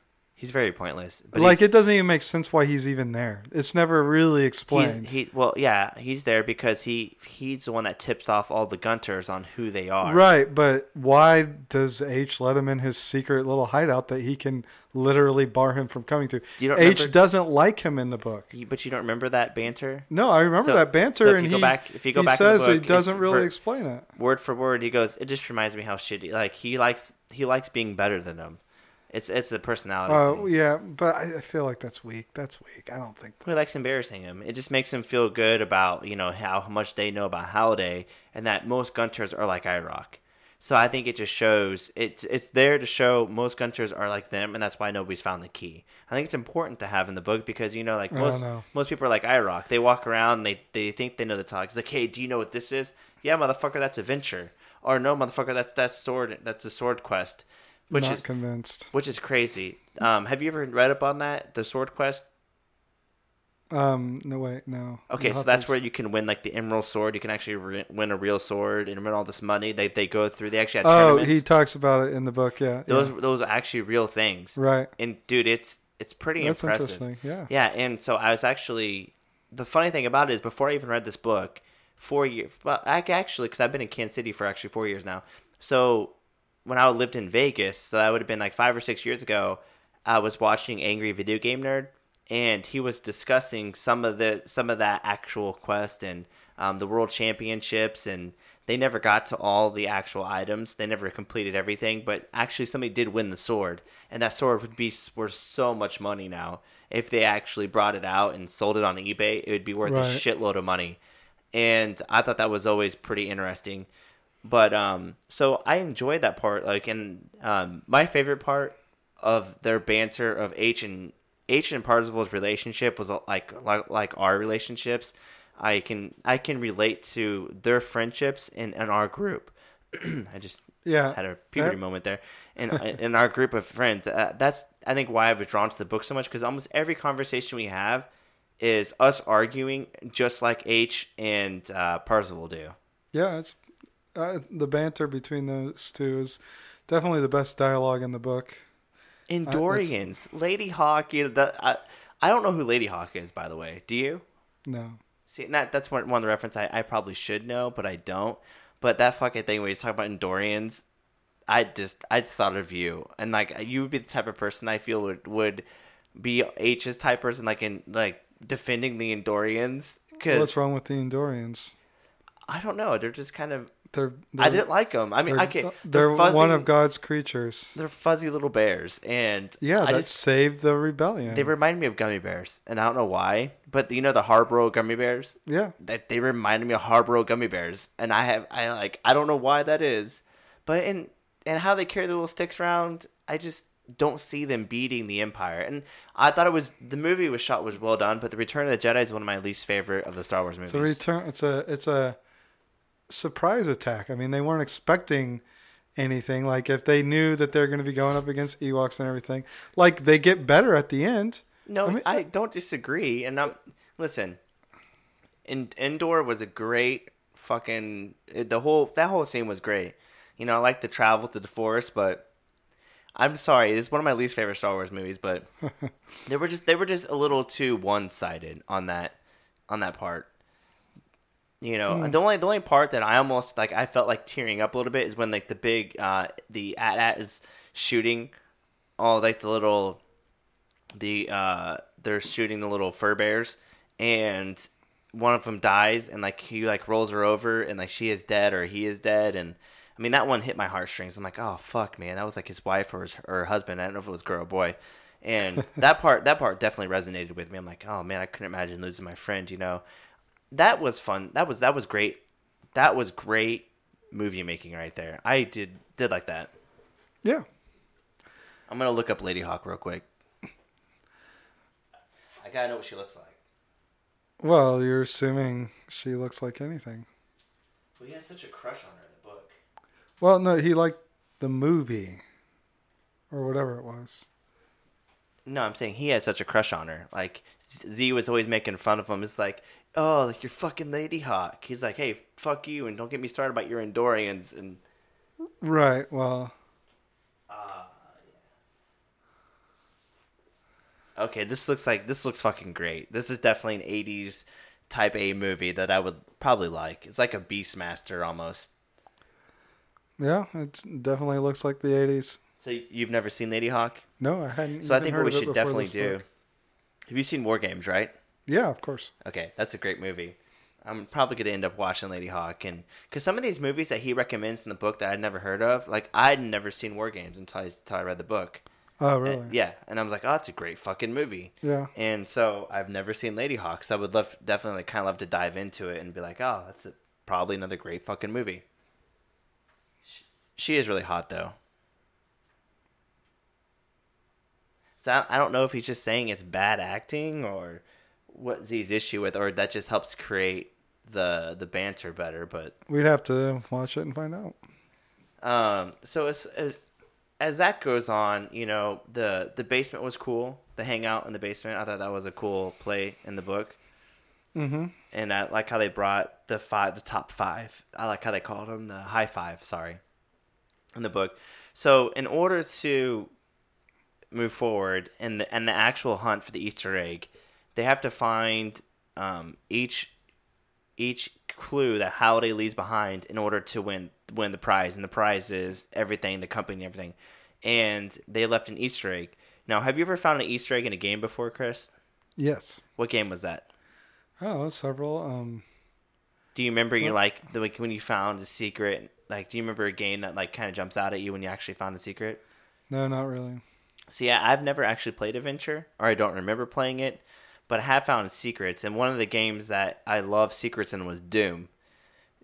He's very pointless. But like it doesn't even make sense why he's even there. It's never really explained. He's, he well, yeah, he's there because he he's the one that tips off all the Gunters on who they are. Right, but why does H let him in his secret little hideout that he can literally bar him from coming to? You don't H remember- doesn't like him in the book. You- But you don't remember that banter? No, I remember So- that banter, so if and you go he, back- if you go back says book, he doesn't really for- explain it. Word for word, he goes. It just reminds me how shitty. Like he likes he likes being better than them. It's it's a personality. Thing. yeah, but I, I feel like that's weak. That's weak. I don't think. He likes embarrassing him. It just makes him feel good about you know how much they know about Halliday and that most Gunters are like IROC. So I think it just shows it's it's there to show most Gunters are like them, and that's why nobody's found the key. I think it's important to have in the book because you know like most know. most people are like IROC. They walk around, they they think they know the talk. It's like, hey, do you know what this is? Yeah, motherfucker, that's a venture. Or no, motherfucker, that's that's sword. That's a sword quest, which Not is convinced. which is crazy. Um, have you ever read up on that? The sword quest. Um, no wait, no. Okay, You'll so that's to- where you can win like the emerald sword. You can actually re- win a real sword and win all this money. They they go through. They actually have Oh, he talks about it in the book. Yeah, those yeah. those are actually real things. right. And dude, it's it's pretty That's impressive. interesting. Yeah. Yeah, and so I was actually the funny thing about it is before I even read this book, four years. Well, I actually because I've been in Kansas City for actually four years now. So when I lived in Vegas, so that would have been like five or six years ago. I was watching Angry Video Game Nerd, and he was discussing some of the some of that actual quest and um, the world championships and. They never got to all the actual items. They never completed everything, but actually somebody did win the sword, and that sword would be worth so much money now. If they actually brought it out and sold it on eBay, it would be worth a shitload of money. And I thought that was always pretty interesting. But um, so I enjoyed that part. Like, and um, my favorite part of their banter of H and H and Parzival's relationship was like like like our relationships. I can I can relate to their friendships in, in our group. I just Yeah. had a puberty That- moment there. In in our group of friends, uh, that's I think why I was drawn to the book so much because almost every conversation we have is us arguing just like H and uh, Parzival do. Yeah, it's uh, the banter between those two is definitely the best dialogue in the book. Endorians, Ladyhawke. You know, the, I, I don't know who Ladyhawke is, by the way. Do you? No. See, and that that's one, one of the reference I, I probably should know, but I don't. But that fucking thing where he's talking about Endorians, I just I just thought of you, and like you would be the type of person I feel would would be H's type person, like in like defending the Endorians. Because What's wrong with the Endorians? I don't know, they're just kind of. They're, I they're didn't like them. I mean, they're, okay, they're, they're, fuzzy, one of God's creatures. They're fuzzy little bears, and Yeah, I that just saved the rebellion. they remind me of gummy bears, and I don't know why, but you know the Haribo gummy bears. yeah, that they reminded me of Haribo gummy bears, and I have I like I don't know why that is, but in and how they carry their little sticks around, I just don't see them beating the Empire. And I thought it was the movie was shot was well done, but the Return of the Jedi is one of my least favorite of the Star Wars movies. it's a return. It's a it's a surprise attack. I mean, they weren't expecting anything. Like if they knew that they're going to be going up against Ewoks and everything, like they get better at the end. No, I I, uh, don't disagree. And I'm listen. In, Endor was a great fucking the whole that whole scene was great. You know, I like the travel to the forest, but I'm sorry, it's one of my least favorite Star Wars movies. But they were just they were just a little too one sided on that on that part. You know, the only the only part that I almost like I felt like tearing up a little bit is when like the big uh the at at is shooting all like the little the uh they're shooting the little fur bears and one of them dies and like he like rolls her over and like she is dead or he is dead and I mean that one hit my heartstrings. I'm like, oh fuck, man, that was like his wife or his, or her husband. I don't know if it was girl or boy. And that part that part definitely resonated with me. I'm like, oh man, I couldn't imagine losing my friend. You know, that was fun. That was that was great. That was great movie making right there. I did did like that. Yeah, I'm gonna look up Ladyhawke real quick. I gotta know what she looks like. well, you're assuming she looks like anything. Well, he has such a crush on her in the book. Well, no, he liked the movie or whatever it was. No, I'm saying he had such a crush on her. Like Z was always making fun of him. It's like, oh, like you're fucking Ladyhawke. He's like, hey, fuck you, and don't get me started about your Endorians. And Right. Well, uh, okay, this looks like this looks fucking great. This is definitely an '80s type A movie that I would probably like. It's like a Beastmaster almost. Yeah, it definitely looks like the '80s. So you've never seen Ladyhawke? No, I hadn't. So I think what we should definitely do. book. Have you seen War Games? Right. Yeah, of course. Okay, that's a great movie. I'm probably gonna end up watching Ladyhawke, and because some of these movies that he recommends in the book that I'd never heard of, like I'd never seen War Games until I, until I read the book. Oh, And- really? yeah, and I was like, oh, that's a great fucking movie. Yeah. And so I've never seen Ladyhawke, so I would love definitely kind of love to dive into it and be like, oh, that's a, probably another great fucking movie. She, she is really hot though. So I, I don't know if he's just saying it's bad acting or what Z's issue with, or that just helps create the the banter better. But We'd have to watch it and find out. um, so as, as as that goes on, you know, the the basement was cool. The hangout in the basement, I thought that was a cool play in the book. Mm-hmm. And I like how they brought the five, the top five. I like how they called them the high five. Sorry, in the book. So in order to move forward and the and the actual hunt for the Easter egg, they have to find um, each each clue that Halliday leaves behind in order to win win the prize. And the prize is everything, the company, everything. And they left an Easter egg. Now, have you ever found an Easter egg in a game before, Chris? Yes. What game was that? I don't know. Several. Um. Do you remember you like the like when you found a secret? Like, do you remember a game that like kind of jumps out at you when you actually found a secret? No, not really. So yeah, I've never actually played Adventure, or I don't remember playing it, but I have found secrets. And one of the games that I love secrets in was Doom.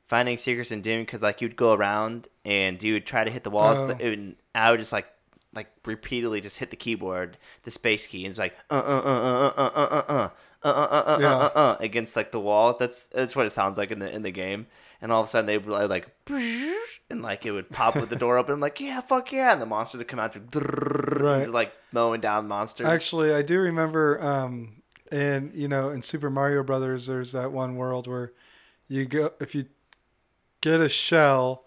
Finding secrets in Doom because like you'd go around and you would try to hit the walls. Oh. Would- I would just like like repeatedly just hit the keyboard, the space key, and it's like uh uh uh uh uh uh uh uh. Uh, uh, uh, uh, Yeah. uh, uh, uh, against like the walls. That's that's what it sounds like in the in the game. And all of a sudden they would like and like it would pop with the door open. I'm like, yeah, fuck yeah, and the monsters would come out to Right. like mowing down monsters. Actually, I do remember. Um. And you know, in Super Mario Brothers, there's that one world where you go if you get a shell,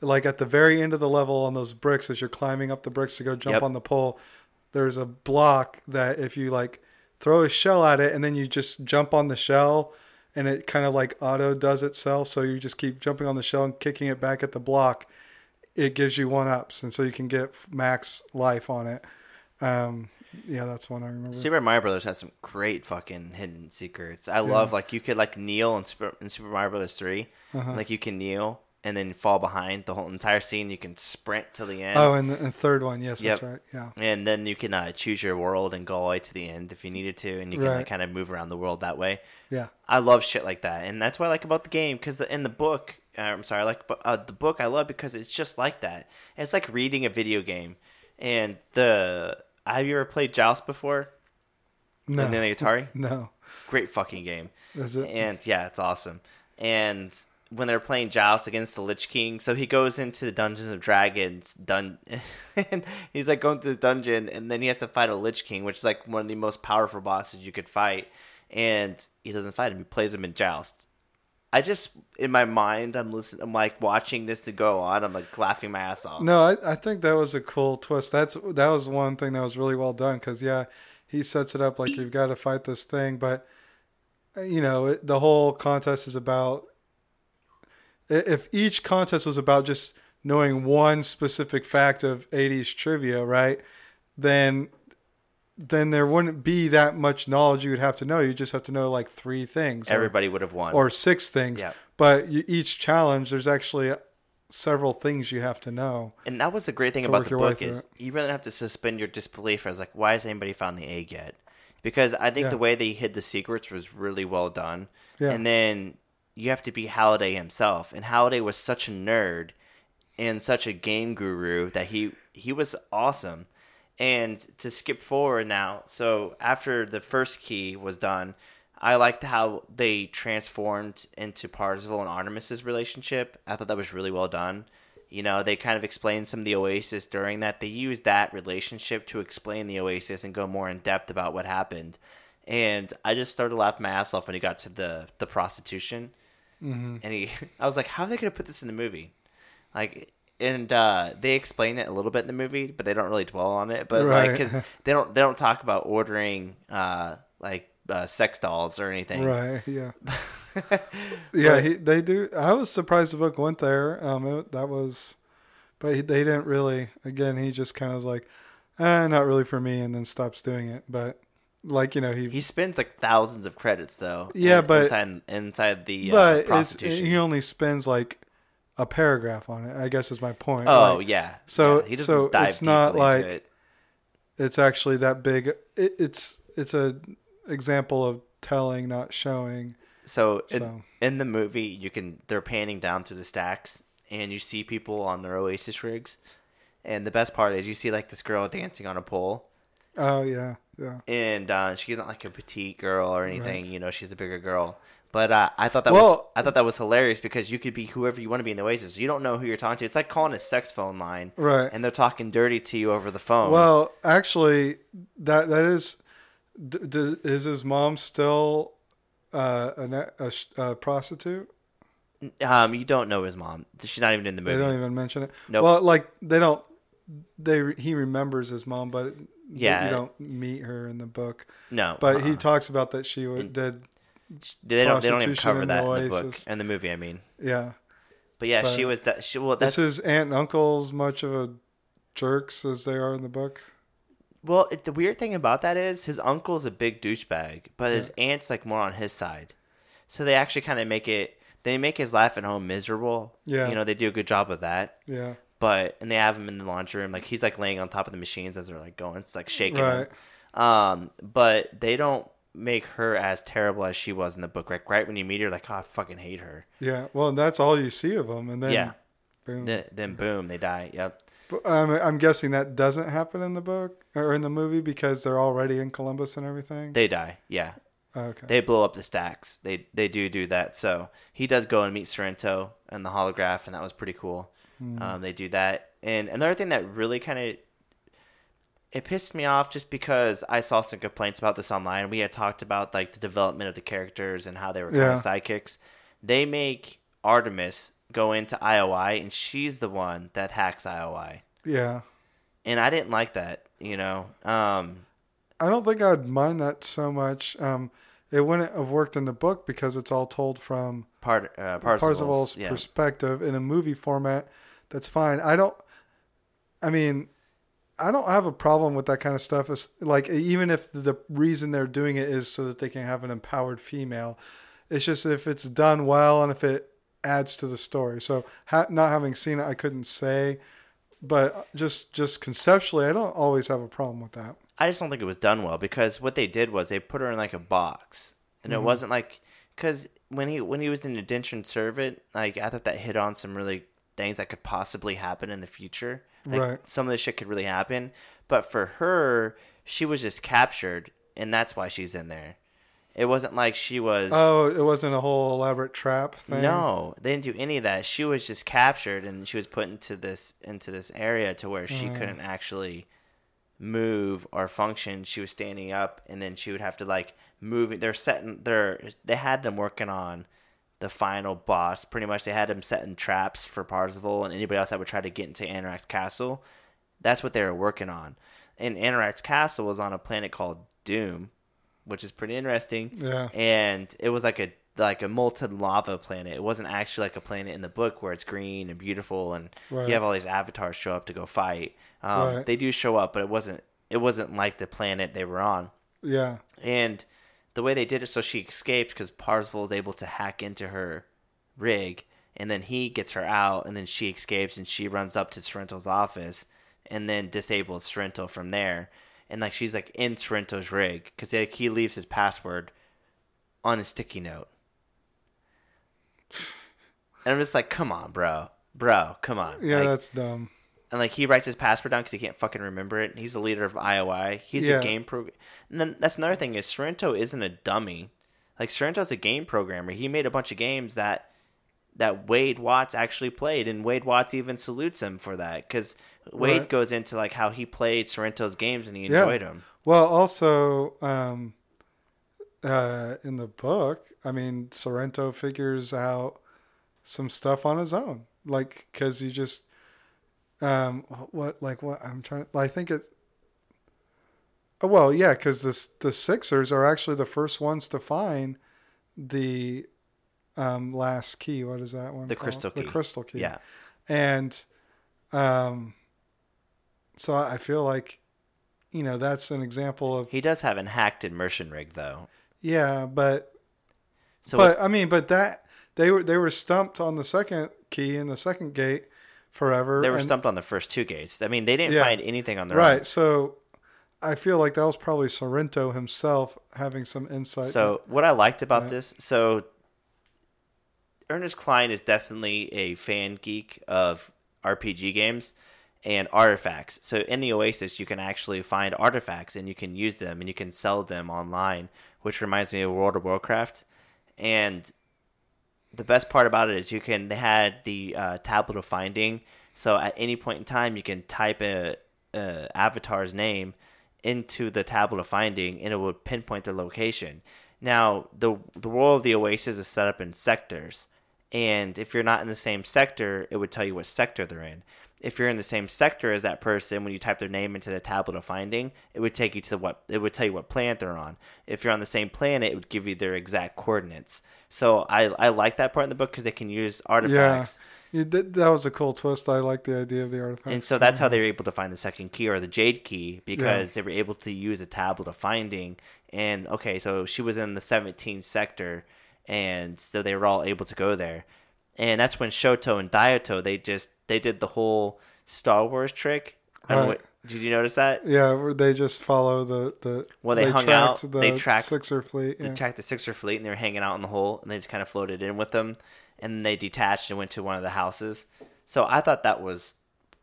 like at the very end of the level on those bricks as you're climbing up the bricks to go jump Yep. on the pole. There's a block that if you like throw a shell at it and then you just jump on the shell and it kind of like auto does itself so you just keep jumping on the shell and kicking it back at the block it gives you one ups and so you can get max life on it um yeah that's one i remember Super Mario Brothers has some great fucking hidden secrets. I love like you could like kneel in Super, in Super Mario Brothers 3 Uh-huh. like you can kneel and then fall behind the whole entire scene. You can sprint to the end. oh and the, and the third one yes Yep. that's right yeah And then you can uh, choose your world and go all the way to the end if you needed to, and you can Right. like, kind of move around the world that way. yeah I love shit like that, and that's what I like about the game. Because in the book, uh, I'm sorry, I like uh, the book. I love because it's just like that. It's like reading a video game. And the have you ever played Joust before? no And then the Atari, no great fucking game. is it And yeah, it's awesome. And when they're playing Joust against the Lich King, so he goes into the Dungeons of Dragons dun and he's like going through this dungeon and then he has to fight a Lich King, which is like one of the most powerful bosses you could fight. And he doesn't fight him, he plays him in Joust. I just in my mind I'm listening I'm like watching this to go on, I'm like laughing my ass off. No, I, I think that was a cool twist. That's that was one thing that was really well done because yeah, he sets it up like you've got to fight this thing, but you know it, the whole contest is about. If each contest was about just knowing one specific fact of '80s trivia, right? Then, then there wouldn't be that much knowledge you would have to know. You just have to know like three things. or- Everybody would have won. or six things. Yeah. But you, each challenge, there's actually several things you have to know. And that was the great thing about the book is it. you really have to suspend your disbelief. I was like, why has anybody found the egg yet? Because I think Yeah. the way they hid the secrets was really well done. Yeah. And then you have to be Halliday himself, and Halliday was such a nerd and such a game guru that he he was awesome. And to skip forward now, so after the first key was done, I liked how they transformed into Parzival and Artemis's relationship. I thought that was really well done. You know, they kind of explained some of the Oasis during that. They used that relationship to explain the Oasis and go more in depth about what happened. And I just started laughing my ass off when he got to the the prostitution. Mm-hmm. And he, I was like, how are they going to put this in the movie? Like, and uh, they explain it a little bit in the movie, but they don't really dwell on it. But Right. like, cause they don't they don't talk about ordering uh, like uh, sex dolls or anything. Right. Yeah. yeah. He, they do. I was surprised the book went there. Um, it, that was, but he, they didn't really. Again, he just kind of was like, eh, not really for me, and then stops doing it. But like you know, he. He spends like thousands of credits though. Yeah, in- but- inside inside the uh, but it's, prostitution. he only spends like a paragraph on it. I guess is my point. oh Like, yeah. so- Yeah, he so dive it's not like- it. it's actually that big. It, it's it's a example of telling, not showing. So, in, So- in the movie, you can they're panning down through the stacks, and you see people on their Oasis rigs. And the best part is you see like this girl dancing on a pole, Oh yeah, yeah. and uh, she's not like a petite girl or anything. You know, she's a bigger girl. But uh, I thought that Well- was I thought that was hilarious because you could be whoever you want to be in the Oasis. You don't know who you're talking to. It's like calling a sex phone line, Right. And they're talking dirty to you over the phone. Well, actually, that that is. D- d- is his mom still uh, a, a, a prostitute? um, you don't know his mom. She's not even in the movie. They don't even mention it. Nope. Well, like they don't. They he remembers his mom, but Yeah. you don't meet her in the book. no, But he uh-uh. talks about that she w- did. They don't they don't even cover that in the book in the movie. I mean. Yeah, But yeah, she was that. She well, that's this is aunt and uncle's much of a jerks as they are in the book. well. It, the weird thing about that is his uncle's a big douchebag, but his aunt's like more on his side. So they actually kind of make it. They make his life at home miserable. Yeah. you know they do a good job of that. Yeah, But and they have him in the laundry room, like he's like laying on top of the machines as they're like going. It's like shaking Right. him. Um, but they don't make her as terrible as she was in the book. Like right when you meet her, like oh, I fucking hate her. yeah. Well, and that's all you see of them, and then yeah. boom. Then, then boom, they die. Yep. But I'm, I'm guessing that doesn't happen in the book or in the movie because they're already in Columbus and everything. They die. Yeah. okay. they blow up the stacks. They they do do that. So he does go and meet Sorrento and the holograph, and that was pretty cool. Um, they do that, and another thing that really kind of it pissed me off just because I saw some complaints about this online. We had talked about like the development of the characters and how they were kind Yeah. of sidekicks. They make Artemis go into IOI, and she's the one that hacks IOI, yeah. and I didn't like that. You know, um, I don't think I'd mind that so much. Um, it wouldn't have worked in the book because it's all told from part uh, Parzival's, Parzival's yeah. perspective in a movie format. That's fine. I don't. I mean, I don't have a problem with that kind of stuff. It's like even if the reason they're doing it is so that they can have an empowered female. It's just if it's done well and if it adds to the story. So ha- not having seen it, I couldn't say. But just just conceptually, I don't always have a problem with that. I just don't think it was done well because what they did was they put her in like a box, and Mm-hmm. it wasn't like because when he when he was an indentured servant, like I thought that hit on some really things that could possibly happen in the future. Like, Right. Some of this shit could really happen, but for her, she was just captured, and that's why she's in there. It wasn't like she was. Oh, it wasn't a whole elaborate trap thing. No, they didn't do any of that. She was just captured and she was put into this into this area to where she Mm. couldn't actually move or function. She was standing up and then she would have to like move. They're setting. They're they had them working on the final boss. Pretty much, they had them setting traps for Parzival and anybody else that would try to get into Anorak's castle. That's what they were working on. And Anorak's castle was on a planet called Doom, which is pretty interesting Yeah. and it was like a like a molten lava planet. It wasn't actually like a planet in the book where it's green and beautiful, and Right. you have all these avatars show up to go fight. Um, Right. They do show up, but it wasn't it wasn't like the planet they were on. Yeah. And the way they did it, so she escaped because Parzival is able to hack into her rig, and then he gets her out, and then she escapes, and she runs up to Sorrento's office, and then disables Sorrento from there. And like she's like in Sorrento's rig because like, he leaves his password on a sticky note. And I'm just like, come on, bro, bro, come on. Yeah, Like, that's dumb. And like he writes his password down because he can't fucking remember it. And he's the leader of IOI. He's Yeah. a game pro. And then that's another thing is Sorrento isn't a dummy. Like Sorrento's a game programmer. He made a bunch of games that that Wade Watts actually played, and Wade Watts even salutes him for that because Wade Right. goes into like how he played Sorrento's games and he Yeah. enjoyed them. Well, also um, uh, in the book, I mean, Sorrento figures out some stuff on his own, like because he just um, what like what I'm trying. I think it. Oh, well, yeah, because the the Sixers are actually the first ones to find the um, last key. What is that one? The called? crystal key. The crystal key. Yeah. and um, so I feel like, you know, that's an example of He does have an hacked immersion rig though. yeah, but So but I mean, but that they were they were stumped on the second key in the second gate forever. they were and- stumped on the first two gates. I mean, they didn't Yeah. find anything on their right. own. So I feel like that was probably Sorrento himself having some insight. So what I liked about Yeah. this, so Ernest Cline is definitely a fan geek of RPG games and artifacts. So in the Oasis, you can actually find artifacts and you can use them and you can sell them online, which reminds me of World of Warcraft. And the best part about it is you can they had the uh, tablet of finding. So at any point in time, you can type a, a avatar's name into the tablet of finding, and it would pinpoint their location. Now, the the world of the Oasis is set up in sectors, and if you're not in the same sector, it would tell you what sector they're in. If you're in the same sector as that person, when you type their name into the tablet of finding, it would take you to what it would tell you what planet they're on. If you're on the same planet, it would give you their exact coordinates. So I I like that part in the book because they can use yeah, artifacts. Did- that was a cool twist. I like the idea of the artifacts. And so that's how they were able to find the second key or the jade key because they were able to use a tablet of finding. And okay, so she was in the 17th sector, and so they were all able to go there. And that's when Shoto and Daito they just they did the whole Star Wars trick. I don't know Right. what- did you notice that? Yeah, where they just follow the the. Well, they hung tracked out, The they tracked- Sixer fleet. They tracked the Sixer fleet and they were hanging out in the hole, and they just kind of floated in with them, and they detached and went to one of the houses. So I thought that was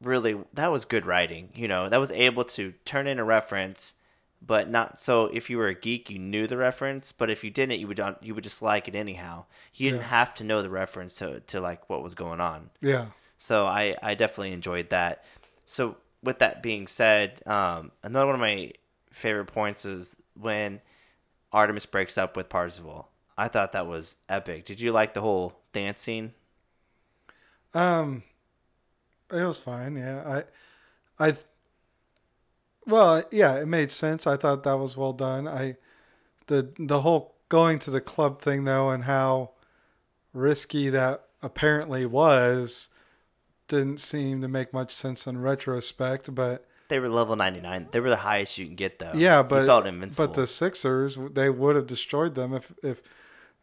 really that was good writing. You know, that was able to turn in a reference, but not so. If you were a geek, you knew the reference, but if you didn't, you would you would just like it anyhow. You didn't Yeah. have to know the reference to to like what was going on. yeah. So I, I definitely enjoyed that. So with that being said, um, another one of my favorite points is when Artemis breaks up with Parzival. I thought that was epic. Did you like the whole dance scene? Um, it was fine. Yeah, I, I, well, yeah, it made sense. I thought that was well done. I, the the whole going to the club thing though, and how risky that apparently was, didn't seem to make much sense in retrospect. But They were level ninety nine. They were the highest you can get though. yeah, but but the Sixers they would have destroyed them if if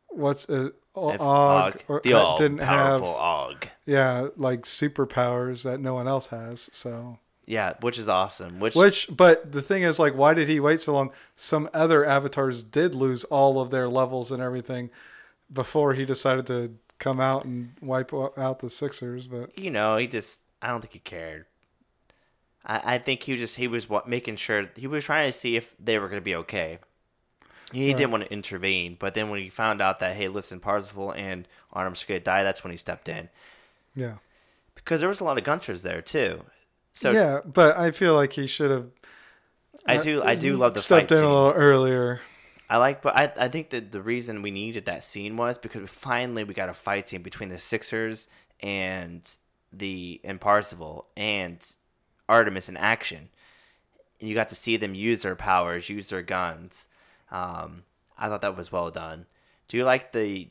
what's uh, Og, Og- or, the uh, all didn't have Og. yeah like superpowers that no one else has. So. Yeah, which is awesome. Which, Which, but the thing is, like, why did he wait so long? Some other avatars did lose all of their levels and everything before he decided to come out and wipe out the Sixers. But you know, he just I don't think he cared. I, I think he just he was what making sure he was trying to see if they were going to be okay. He Right. didn't want to intervene, but then when he found out that hey, listen, Parzival and Artemis are going to die, that's when he stepped in yeah, because there was a lot of Gunters there too. So yeah, but I feel like he should have. I do I do love the stepped fight in scene. a little earlier. I like, but I I think that the reason we needed that scene was because finally we got a fight scene between the Sixers and the and Parzival and Artemis in action. And you got to see them use their powers, use their guns. Um, I thought that was well done. Do you like the?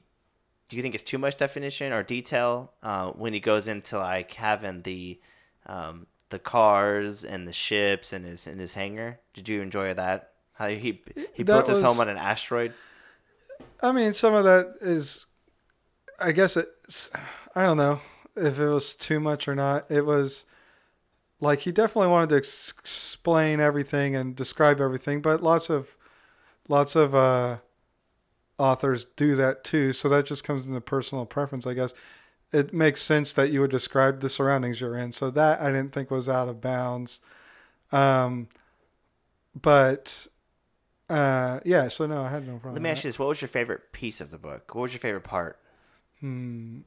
Do you think it's too much definition or detail uh, when he goes into like having the um, the cars and the ships and his in his hangar? Did you enjoy that? How he he built his home on an asteroid. I mean, some of that is, I guess it's, I don't know if it was too much or not. It was like he definitely wanted to ex- explain everything and describe everything, but lots of, lots of uh, authors do that too. So that just comes into personal preference, I guess. It makes sense that you would describe the surroundings you're in. So that I didn't think was out of bounds. Um, but uh, yeah, so no, I had no problem. Let me ask you this: What was your favorite piece of the book? What was your favorite part? Hmm.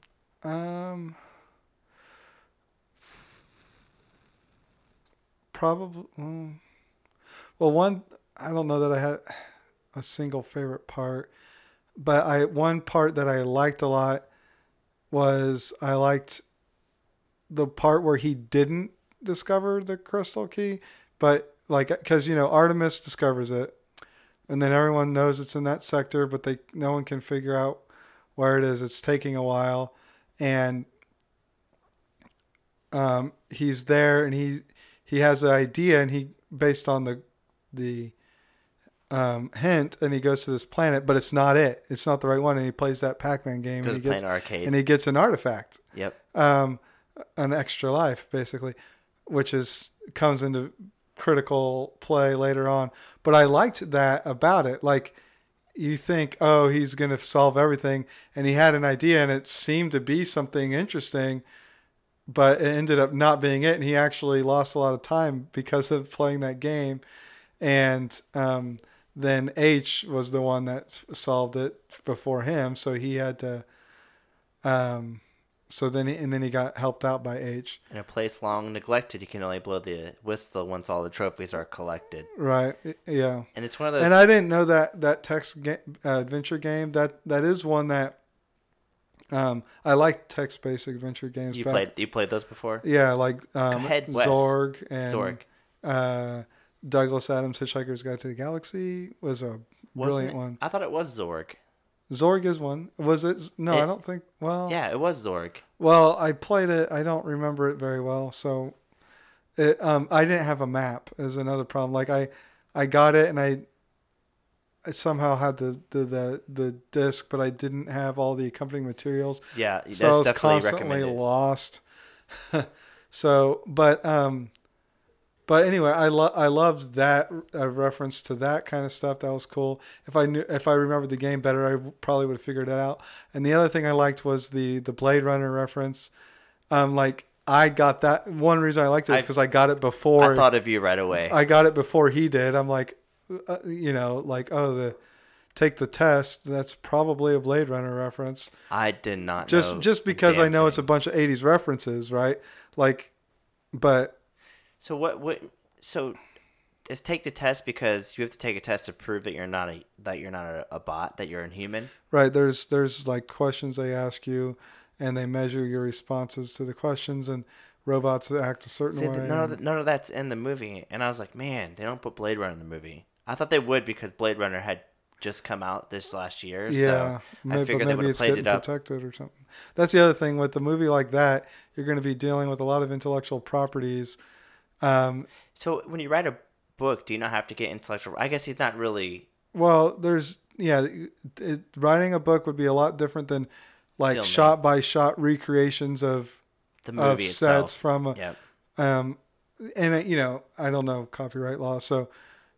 Um. Probably. mm. Well, one. I don't know that I had a single favorite part, but I one part that I liked a lot was I liked the part where he didn't discover the crystal key, but like because you know Artemis discovers it, and then everyone knows it's in that sector, but they no one can figure out where it is. It's taking a while, and um, he's there, and he he has an idea, and he based on the the um, hint, and he goes to this planet, but it's not it. It's not the right one, and he plays that Pac-Man game, and he gets playing arcade. and he gets an artifact Yep. um, an extra life, basically, which is comes into critical play later on. But I liked that about it. Like you think, oh, he's going to solve everything, and he had an idea, and it seemed to be something interesting, but it ended up not being it, and he actually lost a lot of time because of playing that game, and um, then H was the one that solved it before him, so he had to. Um, so then, he, and then he got helped out by H. In a place long neglected, you can only blow the whistle once all the trophies are collected. Right? Yeah. And it's one of those. And I didn't know that that text ga- uh, adventure game that that is one that um, I like text based adventure games. you back- played. You played those before. Yeah, like um, Zork and Zork. Uh, Douglas Adams' Hitchhiker's Guide to the Galaxy was a brilliant it? one. I thought it was Zork. Zork is one. Was it? No, It- I don't think. Well, Yeah, it was Zork. Well, I played it. I don't remember it very well, so it. Um, I didn't have a map. Is another problem. Like I, I got it and I. I somehow had the, the, the, the disc, but I didn't have all the accompanying materials. Yeah, that's so I was definitely constantly lost. so, but um, but anyway, I lo- I loved that uh, reference to that kind of stuff. That was cool. If I knew, if I remembered the game better, I probably would have figured it out. And the other thing I liked was the the Blade Runner reference. Um, like I got that. One reason I liked it is because I got it before. I thought of you right away. I got it before he did. I'm like, uh, you know, like oh the take the test. That's probably a Blade Runner reference I did not just know just because I know it's a bunch of 80s references, right? Like but So what? What? So is take the test because you have to take a test to prove that you're not a that you're not a, a bot that you're a human. right there's there's like questions they ask you and they measure your responses to the questions and robots act a certain See, way. none, of the, none of that's in the movie, and I was like, man, they don't put Blade Runner in the movie. I thought they would because Blade Runner had just come out this last year. yeah, so maybe, I figured they would have played it up. protected or something. That's the other thing with a movie like that. You're going to be dealing with a lot of intellectual properties. Um, So when you write a book, do you not have to get intellectual? I guess he's not really. Well, there's yeah, it, writing a book would be a lot different than like Filming. shot by shot recreations of The of movie sets itself. from a, Yep. um and uh, you know I don't know copyright law so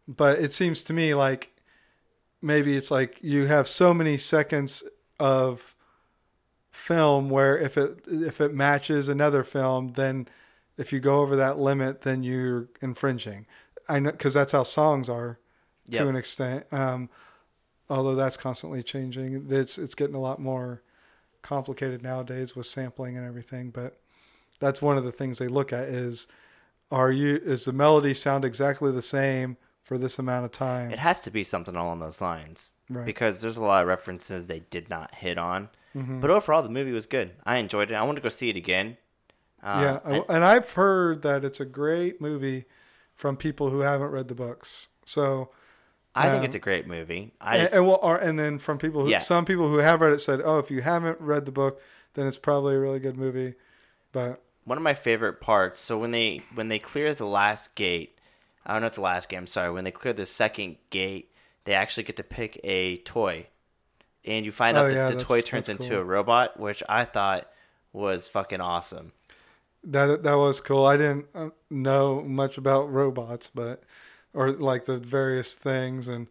but it seems to me like maybe it's like you have so many seconds of film where if it if it matches another film then if you go over that limit then you're infringing I know cuz that's how songs are Yep. to an extent um although that's constantly changing it's it's getting a lot more complicated nowadays with sampling and everything but that's one of the things they look at is are you is the melody sound exactly the same for this amount of time It has to be something along those lines Right. because there's a lot of references they did not hit on. Mm-hmm. But overall, the movie was good. I enjoyed it. I want to go see it again. Uh, yeah I- I- and i've heard that it's a great movie from people who haven't read the books so I think um, it's a great movie. I and, and, well, or, and then from people who Yeah. some people who have read it said oh if you haven't read the book then it's probably a really good movie but one of my favorite parts. So when they when they clear the last gate, I don't know if the last gate. I'm sorry. When they clear the second gate, they actually get to pick a toy, and you find Oh, out that yeah, the toy turns that's into a robot, which I thought was fucking awesome. That that was cool. I didn't uh, know much about robots, but or like the various things and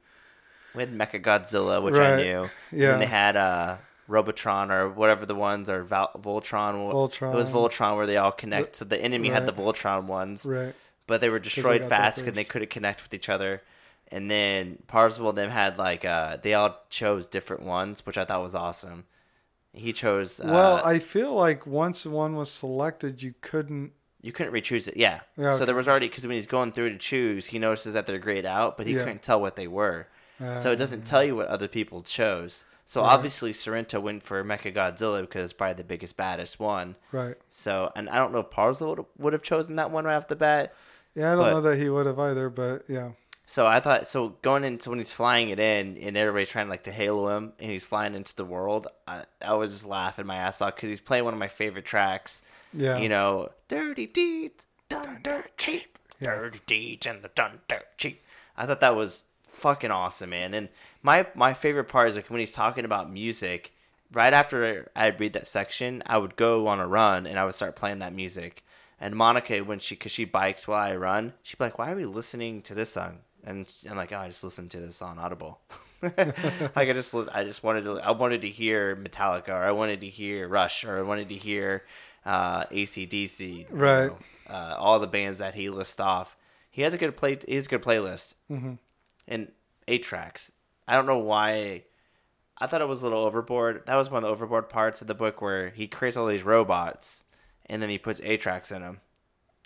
We had Mecha Godzilla, which Right. I knew. And Yeah. then they had uh, Robotron or whatever the ones or Val- Voltron. Voltron. It was Voltron where they all connect. So the enemy had the Voltron ones. right. but they were destroyed got fast because they couldn't connect with each other. And then Parzival and them had like uh, they all chose different ones, which I thought was awesome. He chose. Uh, Well, I feel like once one was selected, you couldn't. you couldn't re-choose it. Yeah. Yeah, So there was already because when he's going through to choose, he notices that they're grayed out, but he Yeah. couldn't tell what they were. so it doesn't tell you what other people chose. So obviously Sorrento went for Mecha Godzilla because it's probably the biggest, baddest one. Right. So, and I don't know if Parzel would, would have chosen that one right off the bat. Yeah, I don't But- know that he would have either, but yeah. So I thought so going into when he's flying it in and everybody's trying to like to halo him and he's flying into the world. I, I was just laughing my ass off because he's playing one of my favorite tracks. Yeah. You know, dirty deeds done dirt cheap, dirty deeds and the done dirt cheap. I thought that was fucking awesome, man. And my my favorite part is like when he's talking about music. Right after I'd read that section, I would go on a run and I would start playing that music. And Monica, when she, cause she bikes while I run, she'd be like, "Why are we listening to this song?" And I'm like, "Oh, I just listened to this on Audible." like I just, I just wanted to, I wanted to hear Metallica, or I wanted to hear Rush, or I wanted to hear uh, AC/DC, you Right. know, uh, all the bands that he lists off. He has a good play. He has a good playlist, mm-hmm. and eight tracks. I don't know why. I thought it was a little overboard. That was one of the overboard parts of the book where he creates all these robots, and then he puts eight tracks in them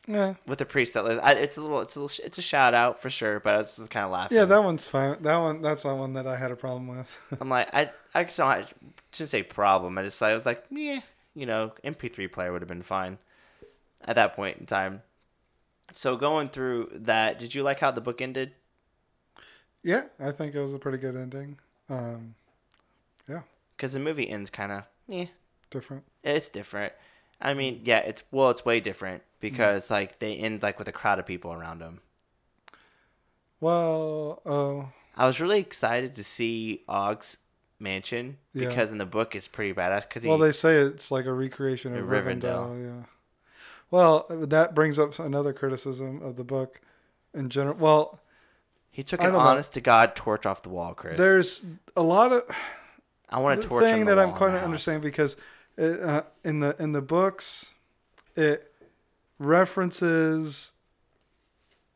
Yeah. with the preset list. I, it's a little, it's a little, it's a shout out for sure. But I was just kind of laughing. Yeah, that one's fine. That one, that's not one that I had a problem with. I'm like, I, I just don't, I shouldn't say problem. I just, I was like, yeah, you know, MP3 player would have been fine at that point in time. So going through that, did you like how the book ended? yeah, I think it was a pretty good ending. Um, yeah, Because the movie ends kind of, yeah, different. it's different. I mean, yeah, it's well, it's way different because mm. like they end like with a crowd of people around them. Well, oh, I was really excited to see Og's mansion Yeah. because in the book it's pretty badass. Because well, they say it's like a recreation of Rivendell. Rivendell. Yeah. Well, that brings up another criticism of the book in general. Well, he took an don't know. honest to god torch off the wall, Chris. there's a lot of I want to torch thing that I'm quite my not house. understanding because it, uh, in the in the books it references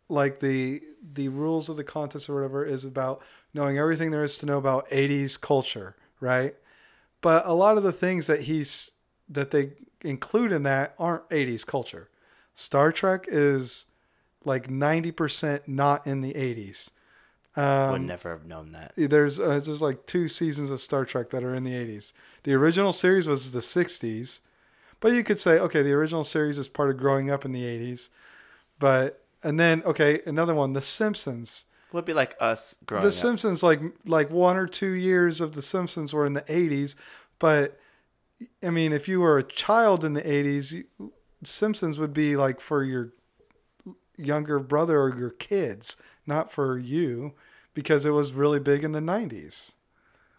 like the the rules of the contest or whatever is about knowing everything there is to know about 80s culture right? But a lot of the things that he's that they include in that aren't 80s culture. Star trek is like 90% not in the 80s I would never have known that. there's uh, there's like two seasons of Star Trek that are in the 80s. The original series was the 60s, but you could say okay, the original series is part of growing up in the 80s. But and then okay, another one, The Simpsons. Would be like us growing The up. Simpsons like like one or two years of The Simpsons were in the 80s, but I mean, if you were a child in the 80s, you- Simpsons would be like for your younger brother or your kids, not for you, because it was really big in the 90s.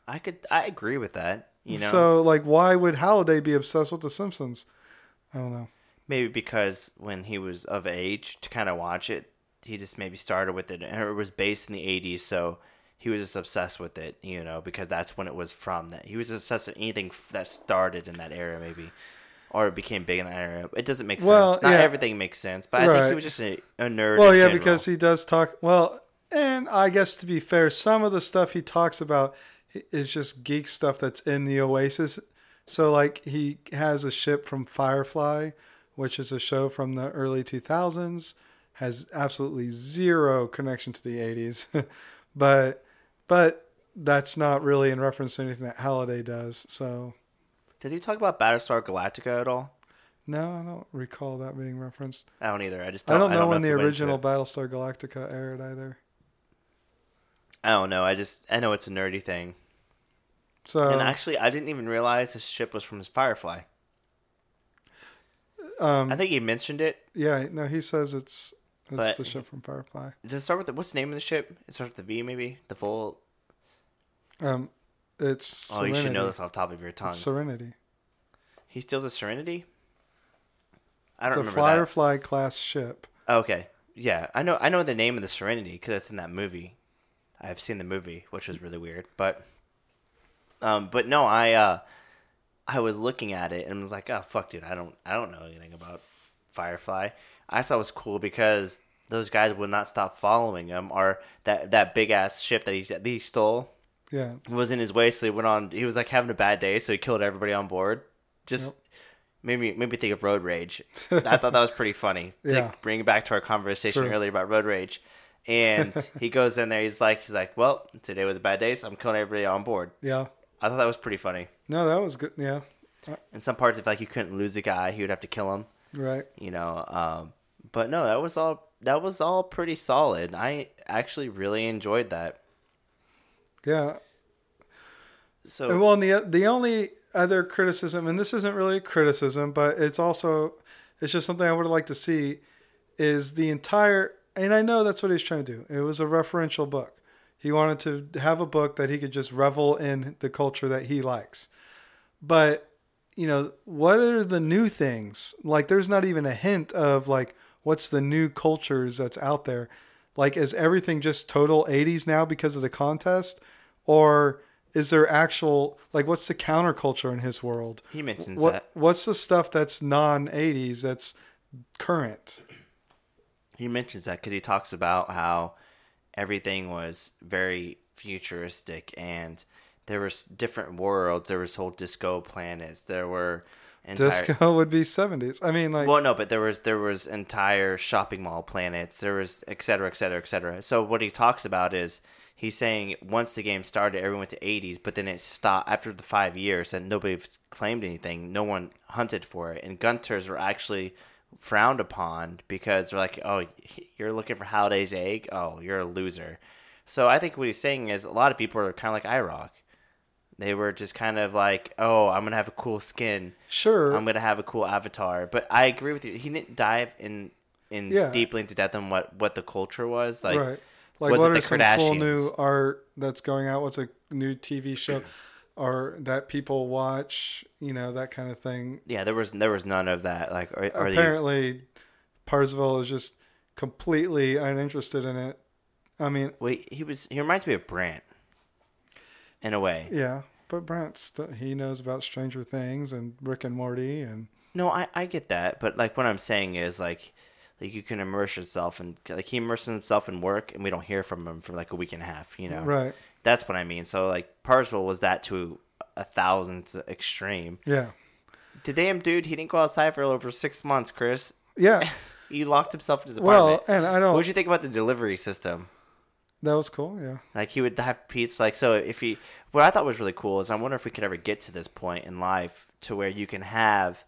I could, I agree with that. You know, So, like, why would Halliday be obsessed with The Simpsons? I don't know. maybe because when he was of age to kind of watch it, he just maybe started with it, and it was based in the '80s, so he was just obsessed with it. You know, because that's when it was from. That he was obsessed with anything that started in that era, maybe. Or it became big in that era. It doesn't make Well, sense. Not yeah. everything makes sense, but I think he was just a, a nerd. Well, yeah, general. because he does talk. Well, and I guess to be fair, some of the stuff he talks about is just geek stuff that's in the Oasis. So, like, he has a ship from Firefly, which is a show from the early 2000s, has absolutely zero connection to the 80s. but, but that's not really in reference to anything that Halliday does. So, Does he talk about Battlestar Galactica at all? no, I don't recall that being referenced. I don't either. I just I don't, don't know when if the he went into original. Battlestar Galactica aired either. I don't know. I just I know it's a nerdy thing. So, And actually, I didn't even realize his ship was from his Firefly. um, I think he mentioned it. Yeah, no, he says it's it's But- the ship from Firefly. Does it start with the, what's the name of the ship? It starts with the V, maybe the full. Um, it's Oh, Serenity. you should know this off the top of your tongue. It's Serenity. he steals a Serenity. I don't a remember a Firefly class ship. that. Okay, yeah, I know. I know the name of the Serenity because it's in that movie. I've seen the movie, which was really weird, but, um, but no, I, uh, I was looking at it and was like, oh fuck, dude, I don't, I don't know anything about Firefly. I thought it was cool because those guys would not stop following him, or that that big ass ship that he that he stole Yeah, was in his way, so he went on. He was like having a bad day, so he killed everybody on board. Just Yep. made me made me think of road rage. I thought that was pretty funny. To Yeah. bring it back to our conversation True. earlier about road rage, and he goes in there. He's like, he's like, well, today was a bad day, so I'm killing everybody on board. yeah, I thought that was pretty funny. No, that was good. Yeah, In some parts, if like you couldn't lose a guy, he would have to kill him. right. You know, um, but no, that was all. That was all pretty solid. I actually really enjoyed that. Yeah. So And well, and the the only other criticism, and this isn't really a criticism, but it's also it's just something I would like to see, is the entire. And I know that's what he's trying to do. It was a referential book. He wanted to have a book that he could just revel in the culture that he likes. But you know, what are the new things? Like, there's not even a hint of like what's the new cultures that's out there. Like, is everything just total 80s now because of the contest, or is there actual like what's the counterculture in his world? he mentions What that. what's the stuff that's non 80s that's current? He mentions that because he talks about how everything was very futuristic and there was different worlds. There was whole disco planets. There were entire. Disco would be 70s. I mean, like Well, no, but there was there was entire shopping mall planets. There was et cetera, et cetera, et cetera. So what he talks about is he's saying once the game started, everyone went to 80s, but then it stopped after the five years, and nobody claimed anything. No one hunted for it, and gunters were actually frowned upon because they're like, "Oh, you're looking for Halliday's egg? Oh, you're a loser." So I think what he's saying is a lot of people are kind of like IROC. They were just kind of like, "Oh, I'm gonna have a cool skin." sure. I'm gonna have a cool avatar. But I agree with you. He didn't dive in in Yeah. deeply into depth on what what the culture was like. right. Like, was what are the some cool new art that's going out? What's a new TV show or that people watch? You know, that kind of thing. Yeah, there was there was none of that. Like, or, or the, Apparently, Parzival is just completely uninterested in it. I mean, wait, he was he reminds me of Brant in a way. yeah, but Brent, st- he knows about Stranger Things and Rick and Morty, and No, I I get that, but like what I'm saying is like. Like you can immerse yourself and like he immerses himself in work and we don't hear from him for like a week and a half, you know. right, That's what I mean. So like Parzival was that to a thousandth extreme. yeah, The damn dude, he didn't go outside for over six months, Chris. yeah. He locked himself in his apartment well, and I know. what would you think about the delivery system? that was cool. Yeah, Like he would have pizza. Like so, if he, what I thought was really cool is I wonder if we could ever get to this point in life to where you can have,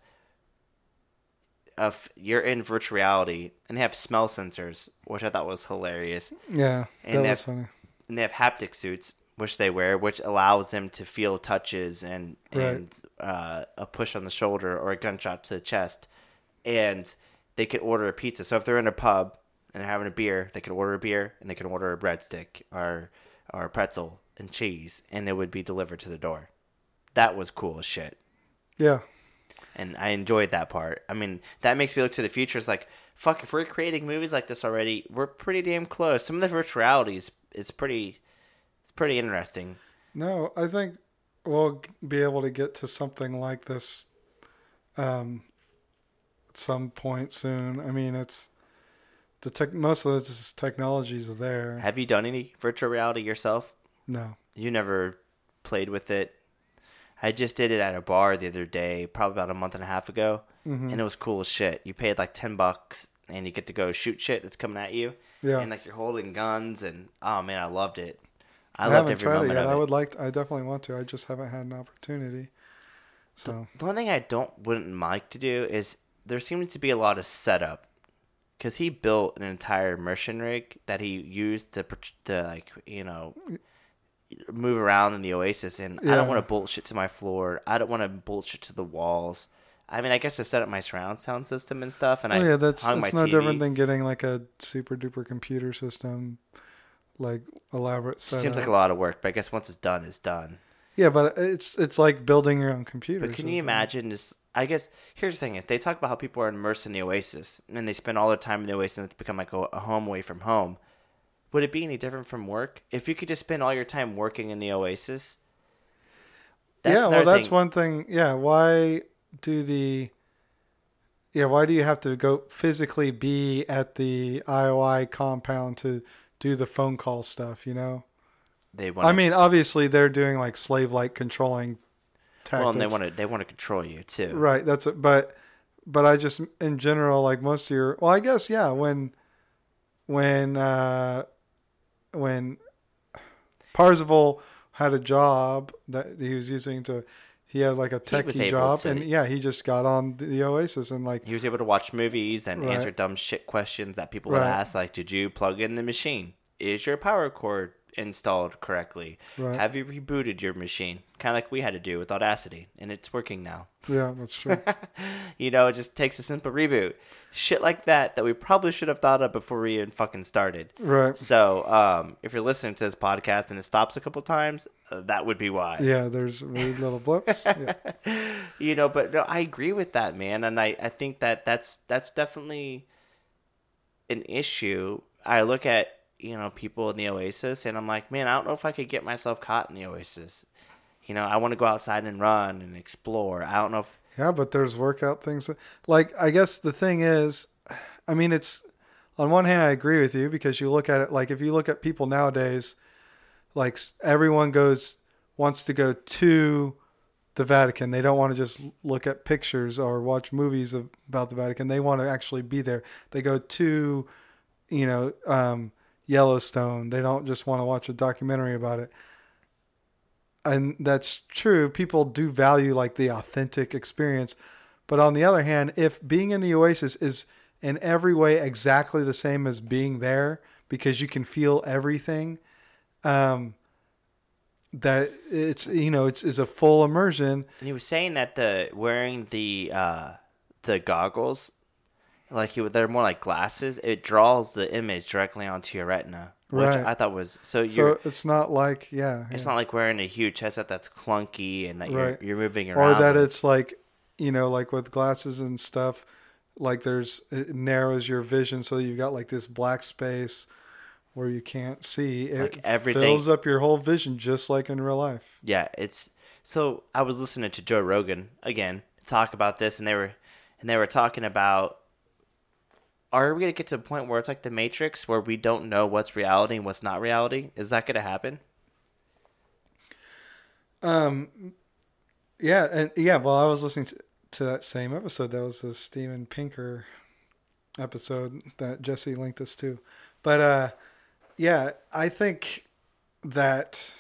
of you're in virtual reality and they have smell sensors, which I thought was hilarious, yeah, And that was funny. and they have haptic suits which they wear, which allows them to feel touches and Right. and uh, a push on the shoulder or a gunshot to the chest, and they could order a pizza. So if they're in a pub and they're having a beer, they could order a beer and they could order a breadstick or or a pretzel and cheese, and it would be delivered to the door. That was cool as shit, Yeah, and I enjoyed that part. I mean, that makes me look to the future. It's like, fuck, if we're creating movies like this already, we're pretty damn close. Some of the virtualities is pretty, it's pretty interesting. no, I think we'll be able to get to something like this, um, at some point soon. I mean, it's the tech. Most of this technology is there. Have you done any virtual reality yourself? No, You never played with it. I just did it at a bar the other day, probably about a month and a half ago, Mm-hmm. and it was cool as shit. You paid like ten bucks, and you get to go shoot shit that's coming at you. Yeah. and like you're holding guns, and oh man, I loved it. I, I, loved haven't tried it yet. I it. would like. To, I definitely want to. I just haven't had an opportunity. So The one thing I don't wouldn't like to do is there seems to be a lot of setup because he built an entire immersion rig that he used to, to like you know move around in the oasis, and I don't want to bullshit to my floor. I don't want to bullshit to the walls. I mean, I guess I set up my surround sound system and stuff, and oh I yeah, that's that's my no TV. different than getting like a super duper computer system, like elaborate setup. Seems like a lot of work, but I guess once it's done, it's done. Yeah, but it's it's like building your own computer. But can you imagine this? I guess here's the thing: is they talk about how people are immersed in the oasis, and they spend all their time in the oasis, and it's become like a, a home away from home. Would it be any different from work if you could just spend all your time working in the oasis? yeah, well, that's thing. one thing. Yeah, why do the yeah why do you have to go physically be at the IOI compound to do the phone call stuff? You know, They want. I mean, obviously they're doing like slave like controlling tactics. well, and they want to they want to control you too. Right. That's it. But but I just in general like most of your well I guess yeah when when uh when Parzival had a job that he was using to. He had like a techie job, to- and yeah, he just got on the Oasis and like He was able to watch movies and Right. answer dumb shit questions that people would ask, like, "Did you plug in the machine? Is your power cord installed correctly? Right. Have you rebooted your machine?" Kind of like we had to do with Audacity, and it's working now. yeah, that's true. You know, it just takes a simple reboot. Shit like that that we probably should have thought of before we even fucking started. right. So, um, if you're listening to this podcast and it stops a couple times, uh, that would be why. Yeah, there's weird little blips. Yeah. you know but no, i agree with that man and i i think that that's that's definitely an issue i look at you know people in the oasis and i'm like man i don't know if i could get myself caught in the oasis you know i want to go outside and run and explore i don't know if Yeah, but there's workout things. Like, I guess the thing is, I mean, it's on one hand, I agree with you because you look at it like if you look at people nowadays, like everyone goes wants to go to the Vatican. They don't want to just look at pictures or watch movies of, about the Vatican. They want to actually be there. They go to, you know, um, Yellowstone. They don't just want to watch a documentary about it and that's true. People do value like the authentic experience. But on the other hand, if being in the Oasis is in every way exactly the same as being there because you can feel everything, um, that it's you know it's is a full immersion. and he was saying that the wearing the uh the goggles like he, they're more like glasses it draws the image directly onto your retina which Right. i thought was so you're So it's not like yeah, It's yeah. not like wearing a huge headset that's clunky and that you're, you're moving around, or that it's like you know like with glasses and stuff like there's it narrows your vision so you've got like this black space where you can't see it Like everything- fills up your whole vision just like in real life yeah, it's so. I was listening to Joe Rogan again talk about this, and they were and they were talking about. Are we gonna get to a point where it's like the Matrix, where we don't know what's reality and what's not reality? Is that gonna happen? Um, yeah and yeah well i was listening to, to that same episode that was the steven pinker episode that jesse linked us to but uh yeah i think that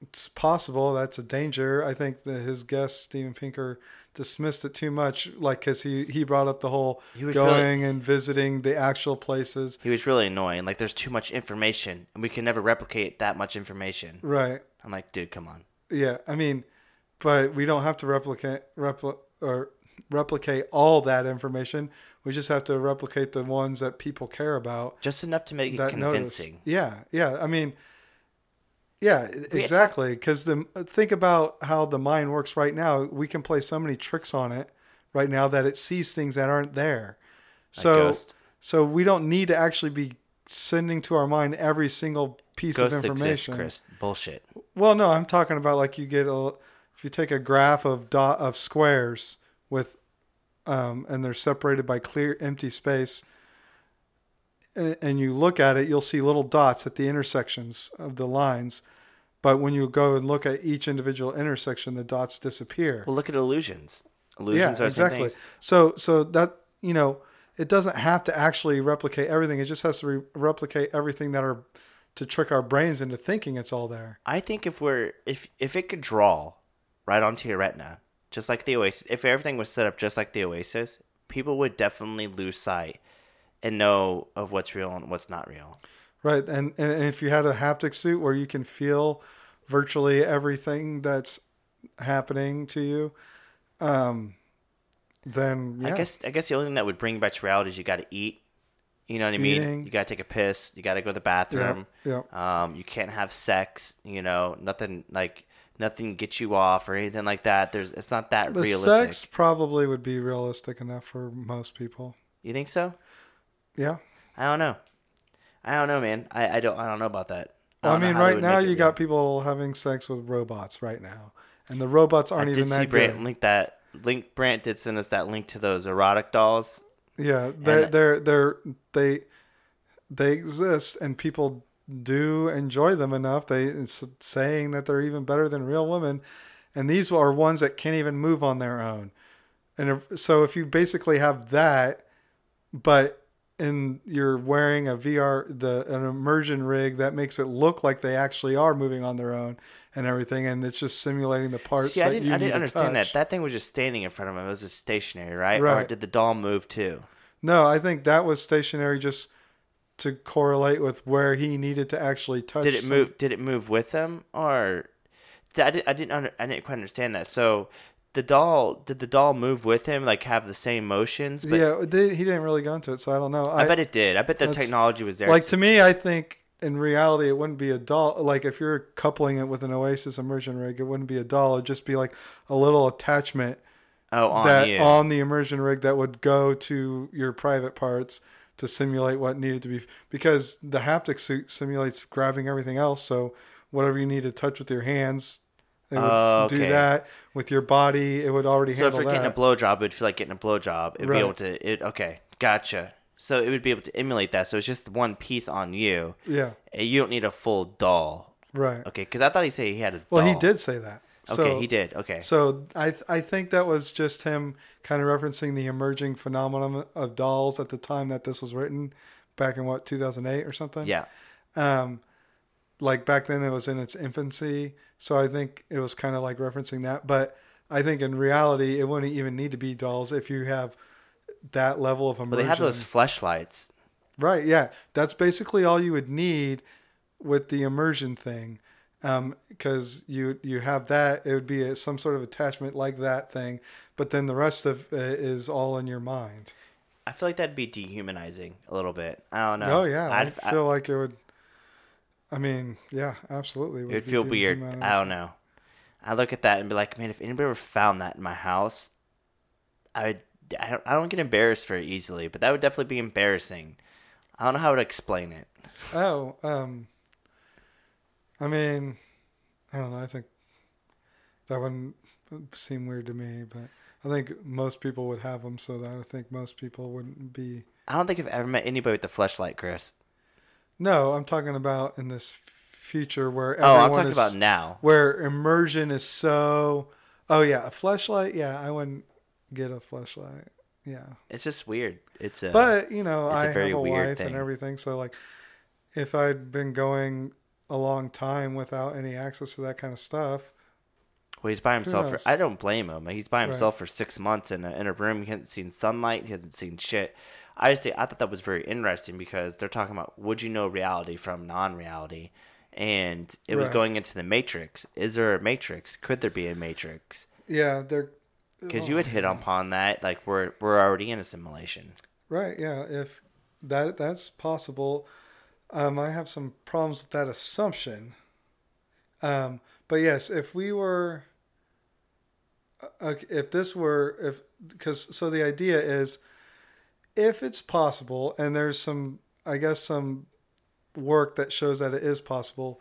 it's possible that's a danger i think that his guest steven pinker dismissed it too much like because he he brought up the whole He was going and visiting the actual places He was really annoying. Like, there's too much information, and we can never replicate that much information. right I'm like, dude, come on. Yeah, I mean, but we don't have to replicate repli- or replicate all that information. We just have to replicate the ones that people care about. Just enough to make it That notice. convincing. Yeah, yeah. I mean, yeah, exactly. Because the think about how the mind works right now. We can play so many tricks on it right now that it sees things that aren't there. So, Ghost. so we don't need to actually be sending to our mind every single piece Ghosts of information. Chris. Bullshit. Well, no, I'm talking about like you get a if you take a graph of dot of squares with um, and they're separated by clear empty space and, you look at it, you'll see little dots at the intersections of the lines. But when you go and look at each individual intersection, the dots disappear. Well, look at illusions. yeah, Illusions are the same exactly. So, so that you know, it doesn't have to actually replicate everything. It just has to re- replicate everything that are to trick our brains into thinking it's all there. I think if we're if if it could draw right onto your retina, just like the Oasis, if everything was set up just like the Oasis, people would definitely lose sight and know of what's real and what's not real. Right, and, and if you had a haptic suit where you can feel virtually everything that's happening to you, um, then yeah, I guess I guess the only thing that would bring you back to reality is you got to eat. You know what I mean? Eating. You got to take a piss. You got to go to the bathroom. yeah. Um, you can't have sex. You know, nothing like nothing gets you off or anything like that. There's it's not that the realistic. sex probably would be realistic enough for most people. You think so? Yeah, I don't know. I don't know, man. I, I don't I don't know about that. well, I, mean, right now you got people having sex with robots right now, and the robots aren't I even did see that Brant good. link that link. Brant did send us that link to those erotic dolls. Yeah, they they're they're they they exist, and people do enjoy them enough. They it's saying that they're even better than real women, and these are ones that can't even move on their own. And if, so, if you basically have that, but and you're wearing a VR the an immersion rig that makes it look like they actually are moving on their own and everything, and it's just simulating the parts. See, I didn't, I didn't understand touch. that. That thing was just standing in front of him. It was just stationary, right? Or Right. did the doll move too? No, I think that was stationary just to correlate with where he needed to actually touch. Did it move? Did it move with him, or I didn't? I didn't. Under, I didn't quite understand that. So the doll did the doll move with him? Like have the same motions? But yeah, did- he didn't really go into it, so I don't know. I, bet it did. I bet the technology was there. like to me, I think in reality, it wouldn't be a doll. Like if you're coupling it with an Oasis immersion rig, it wouldn't be a doll. It'd just be like a little attachment oh, on that you. on the immersion rig that would go to your private parts to simulate what needed to be because the haptic suit simulates grabbing everything else. So whatever you need to touch with your hands, it would Oh, do okay. that with your body. It would already so if you're getting a that. blowjob, it would feel like getting a blowjob. It'd Right. be able to. It okay, gotcha. So it would be able to emulate that. So it's just one piece on you. yeah, You don't need a full doll. right. Okay, because I thought he said he had a. Well, he did say that. Okay, he did. Okay. So I I think that was just him kind of referencing the emerging phenomenon of dolls at the time that this was written, back in what 2008 or something. yeah. Um, like back then it was in its infancy, so I think it was kind of like referencing that. But I think in reality, it wouldn't even need to be dolls if you have that level of immersion. Well, they have those fleshlights. Right, yeah. That's basically all you would need with the immersion thing. Um, because you you have that, it would be a, some sort of attachment like that thing, but then the rest of it is all in your mind. I feel like that'd be dehumanizing a little bit. I don't know. Oh yeah, I I'd, I- feel like it would. I mean, yeah, absolutely. it would feel weird. I don't know. I look at that and be like, man, if anybody ever found that in my house, I would. I don't, I don't get embarrassed very easily, but that would definitely be embarrassing. I don't know how to explain it. Oh, um, I mean, I don't know. I think that wouldn't seem weird to me, but I think most people would have them, so that I think most people wouldn't be. I don't think I've ever met anybody with the flashlight, Chris. No, I'm talking about in this future where Oh, I'm everyone talking is- about now. where immersion is so. Oh yeah, a flashlight. Yeah, I wouldn't get a flashlight. Yeah, It's just weird. It's a. but you know, a I very have a weird wife thing. and everything, so like, if I'd been going a long time without any access to that kind of stuff, Well, he's by himself. For, I don't blame him. He's by himself for six months in a, in a room. He hasn't seen sunlight. He hasn't seen shit. I just think, I thought that was very interesting because they're talking about would you know reality from non-reality, and it was going into the matrix. Is there a matrix? Could there be a matrix? yeah, they're Because you had hit upon that, like we're we're already in a simulation. right. Yeah, if that that's possible. Um, I have some problems with that assumption. Um, but yes, if we were, uh, if this were, if because so the idea is, if it's possible, and there's some, I guess some work that shows that it is possible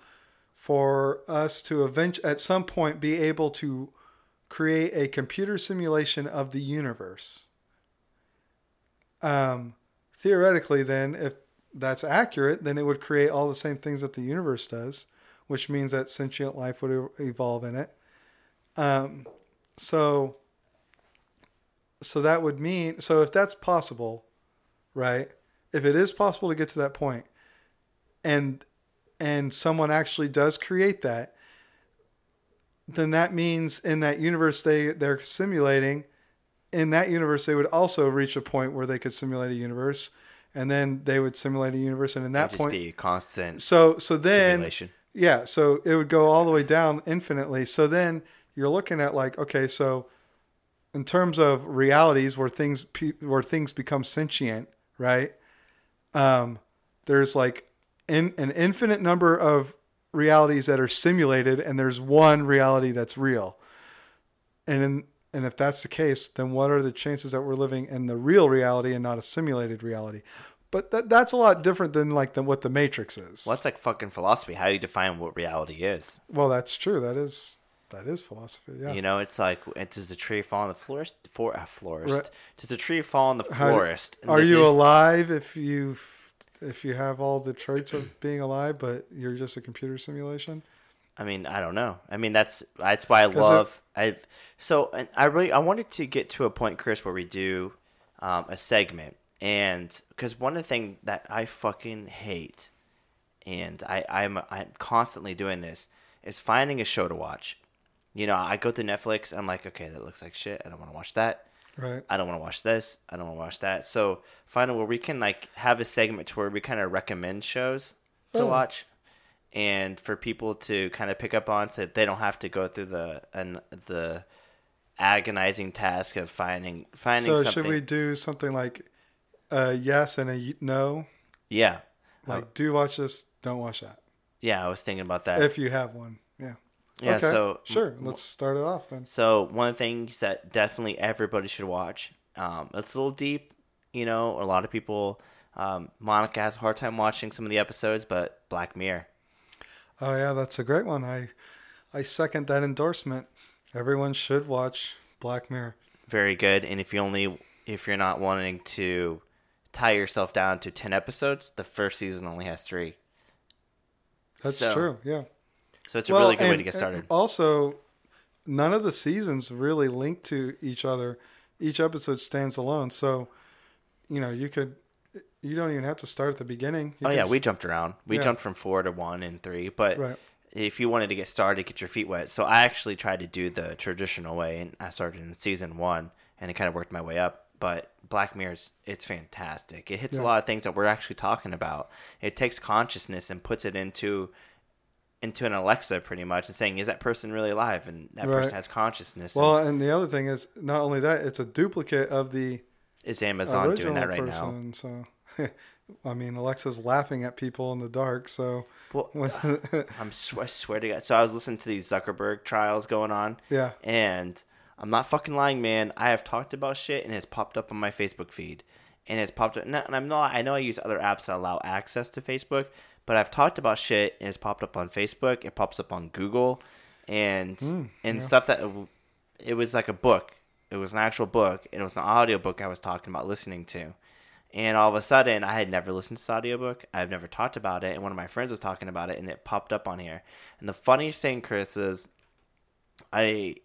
for us to event at some point be able to create a computer simulation of the universe. Um, theoretically, then, if that's accurate, then it would create all the same things that the universe does, which means that sentient life would evolve in it. Um, so, so that would mean so if that's possible, right? If it is possible to get to that point, and and someone actually does create that, then that means in that universe they they're simulating in that universe they would also reach a point where they could simulate a universe and then they would simulate a universe and in that just point be constant so so then simulation. yeah so it would go all the way down infinitely so then you're looking at like okay so in terms of realities where things where things become sentient right um there's like in, an infinite number of realities that are simulated and there's one reality that's real and in, and if that's the case then what are the chances that we're living in the real reality and not a simulated reality but that, that's a lot different than like the, what the matrix is Well, that's like fucking philosophy. How do you define what reality is? well that's true that is that is philosophy yeah You know, it's like uh, does a tree fall on the florist? For a florist, Right. does a tree fall on the How do- are you it- alive if you if you have all the traits of being alive but you're just a computer simulation I mean, I don't know. I mean, that's that's why I 'Cause it- love I. So and I really I wanted to get to a point, Chris, where we do um, a segment, and because one of the things that I fucking hate, and I I'm I'm constantly doing this, is finding a show to watch. You know, I go through Netflix. I'm like, okay, that looks like shit. I don't want to watch that. Right. I don't want to watch this. I don't want to watch that. So find where we can like have a segment to where we kind of recommend shows to Oh. watch, and for people to kind of pick up on, so they don't have to go through the and the agonizing task of finding finding So something. should we do something like a yes and a no? Yeah, Like, uh, do watch this, don't watch that. yeah. I was thinking about that. If you have one, yeah. okay. So sure, let's start it off then. So one of the things that definitely everybody should watch. Um, it's a little deep, you know. A lot of people. Um, Monica has a hard time watching some of the episodes, but Black Mirror. Oh yeah, that's a great one. I I second that endorsement. Everyone should watch Black Mirror. very good. And if you only if you're not wanting to tie yourself down to ten episodes, the first season only has three. That's So, true. Yeah. So it's a really good way to get started. Also, none of the seasons really link to each other. Each episode stands alone. So, you know, you could you don't even have to start at the beginning. You oh yeah, s- we jumped around. We Yeah. jumped from four to one and three, but Right. if you wanted to get started, get your feet wet. So I actually tried to do the traditional way, and I started in season one, and it kind of worked my way up. But Black Mirror's it's fantastic. It hits Yeah. a lot of things that we're actually talking about. It takes consciousness and puts it into into an Alexa pretty much, and saying, "Is that person really alive?" And that Right. person has consciousness. Well, and and the other thing is not only that, it's a duplicate of the is Amazon doing that right now? So, I mean, Alexa's laughing at people in the dark. So, Well, uh, I'm sw- I swear to God. So I was listening to these Zuckerberg trials going on. yeah, And I'm not fucking lying, man. I have talked about shit and it's popped up on my Facebook feed. And it's popped up. And I'm not, I know I use other apps that allow access to Facebook, but I've talked about shit and it's popped up on Facebook. It pops up on Google and, hmm, and stuff that it was like a book. It was an actual book. And it was an audio book I was talking about listening to. And all of a sudden, I had never listened to this audiobook. I've never talked about it. And one of my friends was talking about it, and it popped up on here. And the funniest thing, Chris, is I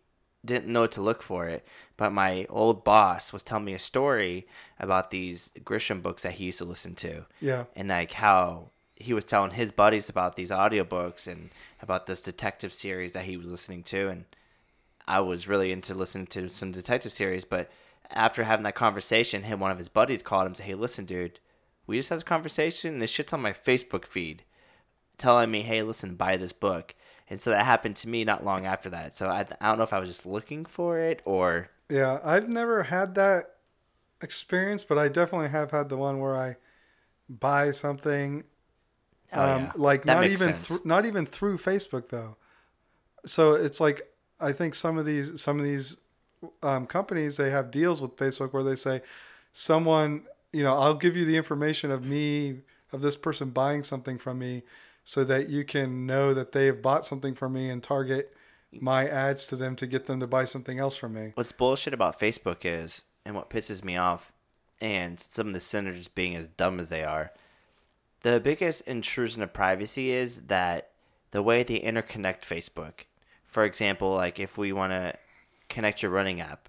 didn't know what to look for it, but my old boss was telling me a story about these Grisham books that he used to listen to. yeah, And like how he was telling his buddies about these audiobooks and about this detective series that he was listening to. And I was really into listening to some detective series, but after having that conversation, him one of his buddies called him and said, Hey, listen, dude, we just had a conversation and this shit's on my Facebook feed telling me, Hey, listen, buy this book. And so that happened to me not long after that. So I, I don't know if I was just looking for it or yeah. I've never had that experience, but I definitely have had the one where I buy something Oh, um, yeah. like That not even thr not even through Facebook though. So it's like I think some of these some of these um, companies they have deals with Facebook where they say someone you know I'll give you the information of me of this person buying something from me so that you can know that they've bought something from me and target my ads to them to get them to buy something else from me. What's bullshit about Facebook is, and what pisses me off, and some of the senators being as dumb as they are, the biggest intrusion of privacy is that the way they interconnect Facebook. For example, like if we want to connect your running app,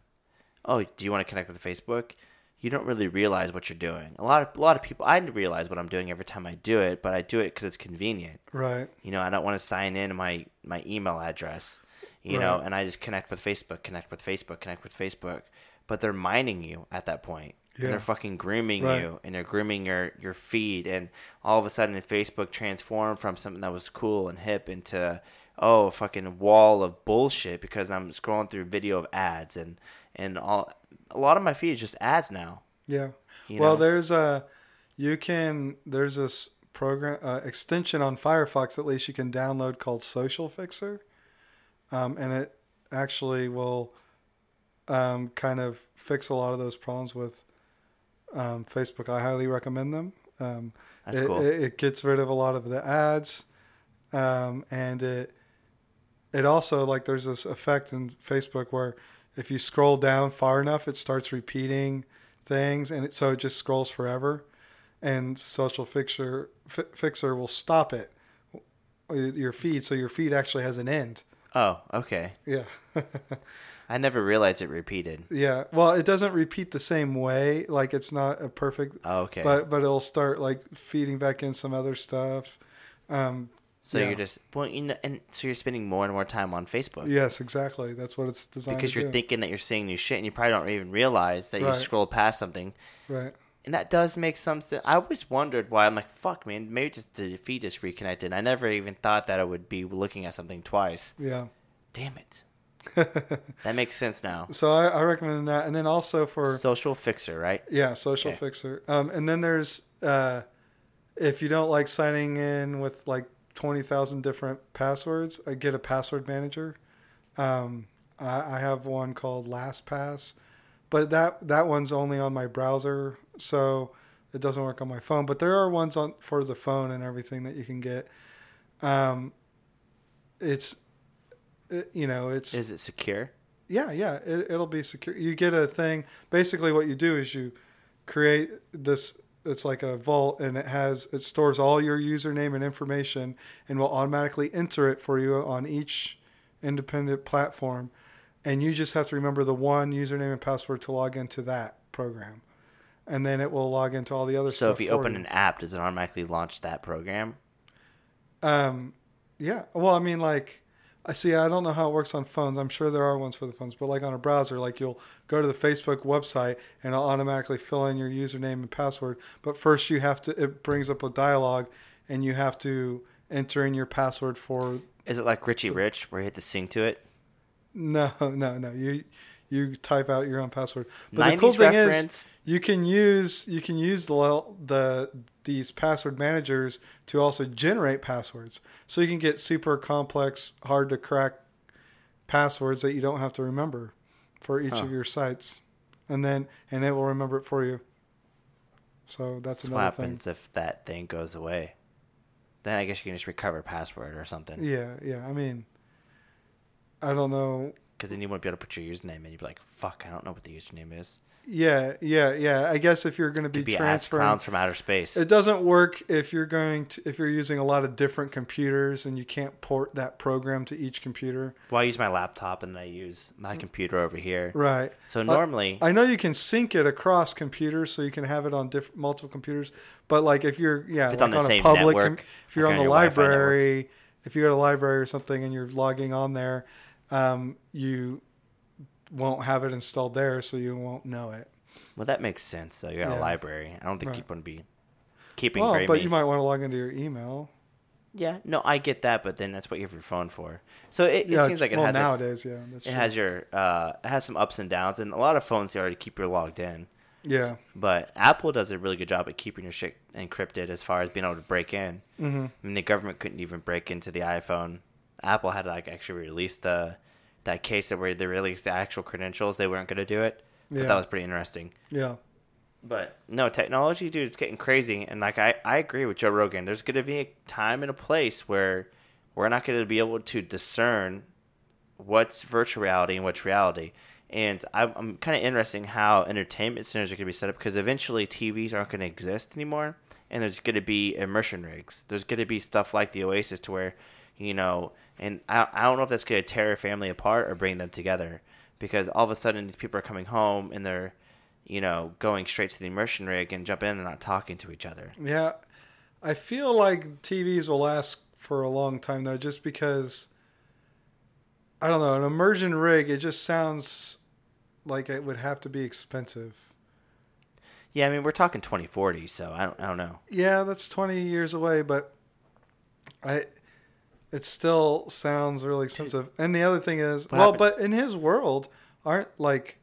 oh, do you want to connect with Facebook? You don't really realize what you're doing. A lot of a lot of people, I realize what I'm doing every time I do it, but I do it because it's convenient. Right. You know, I don't want to sign in my my email address. You know, and I just connect with Facebook, connect with Facebook, connect with Facebook. But they're mining you at that point. Yeah. And they're fucking grooming Right. you and they're grooming your, your feed and all of a sudden Facebook transformed from something that was cool and hip into oh a fucking wall of bullshit because I'm scrolling through video of ads and, and all a lot of my feed is just ads now. Yeah. You well, know? there's a you can there's this program uh, extension on Firefox at least you can download called Social Fixer, um, and it actually will um, kind of fix a lot of those problems with um, Facebook. I highly recommend them. Um, That's it, cool. It, it gets rid of a lot of the ads, um, and it it also like there's this effect in Facebook where if you scroll down far enough, it starts repeating things, and it, so it just scrolls forever. And Social Fixer fi- Fixer will stop it, your feed, so your feed actually has an end. Oh, okay. Yeah. I never realized it repeated. yeah. Well, it doesn't repeat the same way. Like it's not a perfect. Oh, okay. But but it'll start like feeding back in some other stuff. Um, so yeah. you're just well, you know, and so you're spending more and more time on Facebook. yes, exactly. That's what it's designed Because you're do. thinking that you're seeing new shit, and you probably don't even realize that Right. you scroll past something. right. And that does make some sense. I always wondered why. I'm like, fuck, man. Maybe just the feed just reconnected. I never even thought that I would be looking at something twice. Yeah. Damn it. that makes sense now. So I, I recommend that, and then also for Social fixer, right? Yeah, Social Okay. Fixer. Um, and then there's uh, if you don't like signing in with like twenty thousand different passwords, I get a password manager. Um, I, I have one called LastPass, but that that one's only on my browser, so it doesn't work on my phone. But there are ones on for the phone and everything that you can get. Um, it's it, you know it's Is it secure? yeah, yeah, it, it'll be secure. You get a thing. Basically, what you do is you create this. It's like a vault, and it has it stores all your username and information, and will automatically enter it for you on each independent platform. And you just have to remember the one username and password to log into that program, and then it will log into all the other So stuff. if you open an app, does it automatically launch that program? Um, yeah. Well, I mean, like, I see. I don't know how it works on phones. I'm sure there are ones for the phones, but like on a browser, like you'll go to the Facebook website and it'll automatically fill in your username and password. But first, you have to. It brings up a dialogue, and you have to enter in your password for. Is it like Richie Rich, where you have to sing to it? No, no, no. You you type out your own password. But the cool thing reference. is, you can use you can use the the these password managers to also generate passwords. So you can get super complex, hard to crack passwords that you don't have to remember for each Huh. of your sites, and then and it will remember it for you. So that's So what another thing. happens if that thing goes away? Then I guess you can just recover password or something. Yeah, yeah. I mean, I don't know. Because then you won't be able to put your username in. You'd be like, fuck, I don't know what the username is. Yeah, yeah, yeah. I guess if you're going to be be transferring, from outer space. It doesn't work if you're going to if you're using a lot of different computers and you can't port that program to each computer. well, I use my laptop and then I use my mm. computer over here. Right. So normally, I know you can sync it across computers so you can have it on different multiple computers, but like if you're yeah, If it's like on the a same public network, com- if you're on on the library, if you go to a library or something and you're logging on there, um, you won't have it installed there so you won't know it. well, that makes sense. though. you're at Yeah. a library. I don't think Right. you want to be keeping Well, but you might want to log into your email. Yeah, no, I get that, but then that's what you have your phone for. So it, it yeah, seems like it well, has its- nowadays, yeah, that's it true. has your uh, it has some ups and downs, and a lot of phones already keep you logged in. yeah. But Apple does a really good job at keeping your shit encrypted as far as being able to break in. hmm I mean, the government couldn't even break into the iPhone. Apple had to like actually release the that case that where they released the actual credentials. They weren't going to do it. But Yeah. that was pretty interesting. Yeah. But no, technology, dude, it's getting crazy. And like I, I agree with Joe Rogan. There's going to be a time and a place where we're not going to be able to discern what's virtual reality and what's reality. And I'm, I'm kind of interesting how entertainment centers are going to be set up because eventually TVs aren't going to exist anymore. And there's going to be immersion rigs. There's going to be stuff like the Oasis to where, you know, and I, I don't know if that's going to tear a family apart or bring them together because all of a sudden these people are coming home and they're, you know, going straight to the immersion rig and jump in and not talking to each other. Yeah, I feel like TVs will last for a long time though, just because I don't know an immersion rig. It just sounds like it would have to be expensive. Yeah, I mean we're talking 2040, so I don't, I don't know. Yeah, that's twenty years away, but I. It still sounds really expensive. And the other thing is, What well, happened- but in his world, aren't like.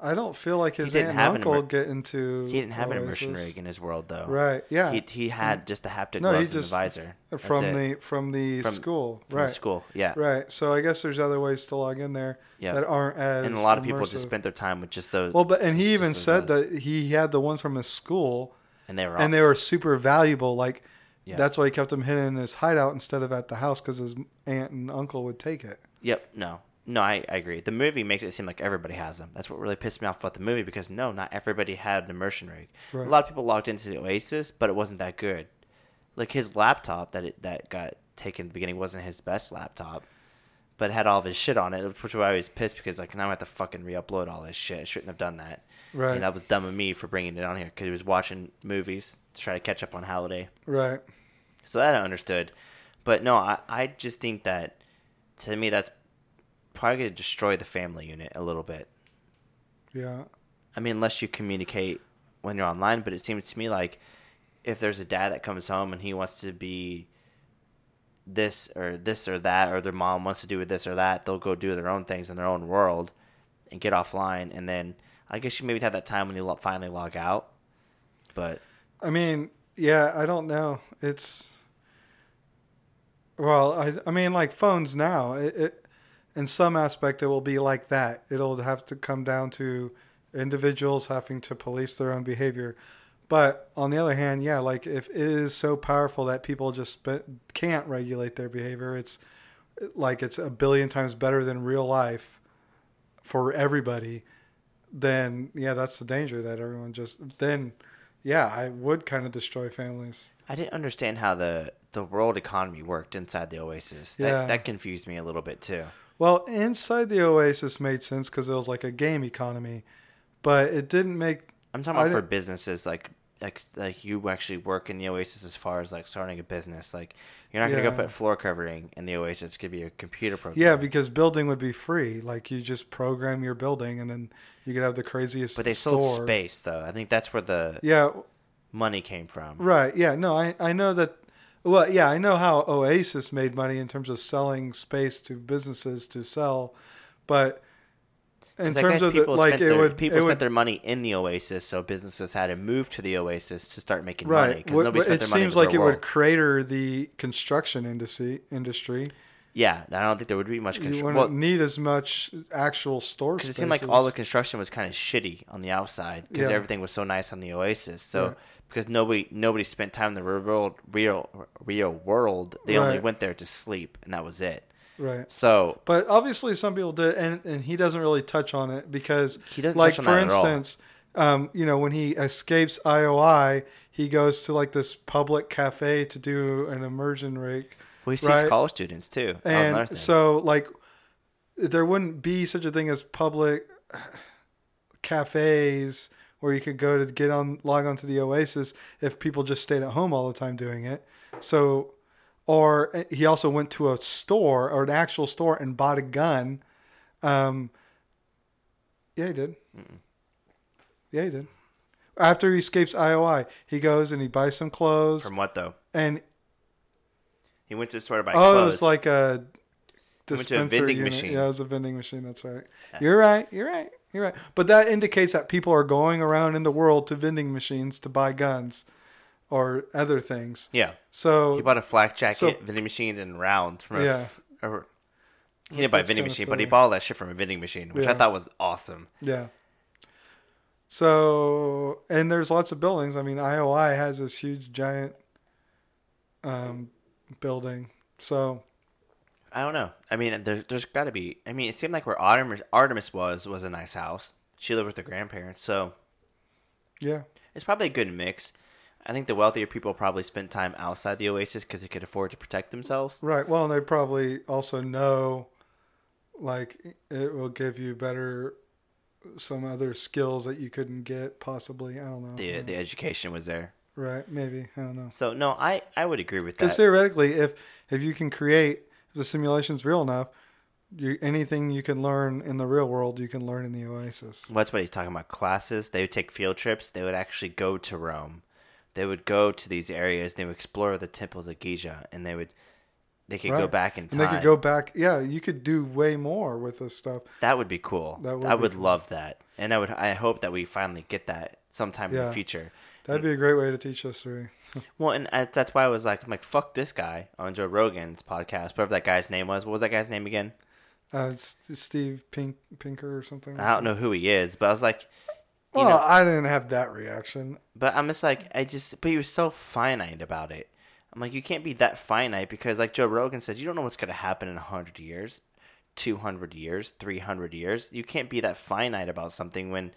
I don't feel like his aunt and uncle immer- get into. He didn't have an immersion rig in his world though. Right. Yeah. He he had mm. just the haptic no, gloves just and the visor That's from it. the from the From- school. From right. the school. Yeah. Right. So I guess there's other ways to log in there Yeah. that aren't as And a lot of people just spent their time with just those. Well, but and he even said ones. that he had the ones from his school and they were and they were super valuable. Like Yeah. that's why he kept him hidden in his hideout instead of at the house because his aunt and uncle would take it. Yep. No. No, I, I agree. The movie makes it seem like everybody has them. That's what really pissed me off about the movie because no, not everybody had an immersion rig. Right. A lot of people logged into the Oasis, but it wasn't that good. Like his laptop that it, that got taken at the beginning wasn't his best laptop. but it had all of his shit on it, which was why I was pissed because like now I have to fucking re-upload all this shit. I shouldn't have done that. Right. And that was dumb of me for bringing it on here because he was watching movies to try to catch up on Halliday. Right. So that I understood. But no, I, I just think that to me that's probably going to destroy the family unit a little bit. Yeah. I mean, unless you communicate when you're online, but it seems to me like if there's a dad that comes home and he wants to be this or this or that, or their mom wants to do with this or that, they'll go do their own things in their own world and get offline. And then I guess you maybe have that time when you finally log out. But I mean, yeah, I don't know. It's well, I I mean, like phones now. It, it in some aspect it will be like that. It'll have to come down to individuals having to police their own behavior. But on the other hand, yeah, like if it is so powerful that people just can't regulate their behavior, it's like it's a billion times better than real life for everybody. Then yeah, that's the danger that everyone just then yeah, I would kind of destroy families. I didn't understand how the the world economy worked inside the Oasis. That Yeah. that confused me a little bit too. Well, inside the Oasis made sense because it was like a game economy, but it didn't make. I'm talking about for businesses like like like you actually work in the Oasis as far as like starting a business. Like you're not gonna Yeah. go put floor covering in the Oasis. It could be a computer program. Yeah, because building would be free. Like you just program your building, and then you could have the craziest. but they store. sold space though. I think that's where the Yeah, money came from. right. Yeah, no, I I know that. Well, yeah, I know how Oasis made money in terms of selling space to businesses to sell, but in terms of the, people like it their, would people it spent would their money in the Oasis, so businesses had to move to the Oasis to start making right. money because nobody spent it their money. seems like it world. would crater the construction industry. Industry. Yeah, I don't think there would be much You construction. wouldn't Well, need as much actual store because it seemed like all the construction was kind of shitty on the outside because Yeah. everything was so nice on the Oasis. So Right. because nobody nobody spent time in the real world, real real world, they only went there to sleep, and that was it. Right. So But obviously, some people did, and, and he doesn't really touch on it because, He doesn't like for instance, um, you know, when he escapes IOI, he goes to like this public cafe to do an immersion rig, we see college students too. That was another and so like there wouldn't be such a thing as public cafes where you could go to get on log on to the Oasis if people just stayed at home all the time doing it. So, or uh, he also went to a store or an actual store and bought a gun. Um, yeah, he did. Yeah, he did. After he escapes IOI, he goes and he buys some clothes from what though? and He went to the store to buy oh, clothes. it was like a to a dispenser vending unit. machine. Yeah, it was a vending machine. That's right. You're right. You're right. You're right. But that indicates that people are going around in the world to vending machines to buy guns or other things. yeah, So he bought a flak jacket, so- vending machines, and rounds from a, Yeah. a- he didn't buy a vending machine, but he bought all that shit from a vending machine, which I thought was awesome. yeah. So and there's lots of buildings. I mean, IOI has this huge giant um, building. So I don't know. I mean, there, there's got to be. I mean, it seemed like where Artemis, Artemis was was a nice house. She lived with her grandparents, so yeah, it's probably a good mix. I think the wealthier people probably spent time outside the oasis because they could afford to protect themselves. right. Well, and they probably also know like it will give you better some other skills that you couldn't get possibly. I don't know. The the education was there. Right, maybe. I don't know. So no, I I would agree with that. Because theoretically, if if you can create, if the simulation's real enough, you, anything you can learn in the real world, you can learn in the Oasis. Well, that's what he's talking about. Classes. They would take field trips. They would actually go to Rome. They would go to these areas. They would explore the temples of Giza, and they would they could go back in time. And they could go back. Yeah, you could do way more with this stuff. That would be cool. That would I would cool. love that, and I would. I hope that we finally get that sometime in the future. That'd be a great way to teach history. Well, and I, that's why I was like, I'm like, fuck this guy on Joe Rogan's podcast, whatever that guy's name was. What was that guy's name again? Uh, it's Steve Pink Pinker or something. I don't know who he is, but I was like, Well, know, I didn't have that reaction. but I'm just like, I just, but he was so finite about it. I'm like, you can't be that finite because, like Joe Rogan says, you don't know what's going to happen in 100 years, 200 years, 300 years. You can't be that finite about something when,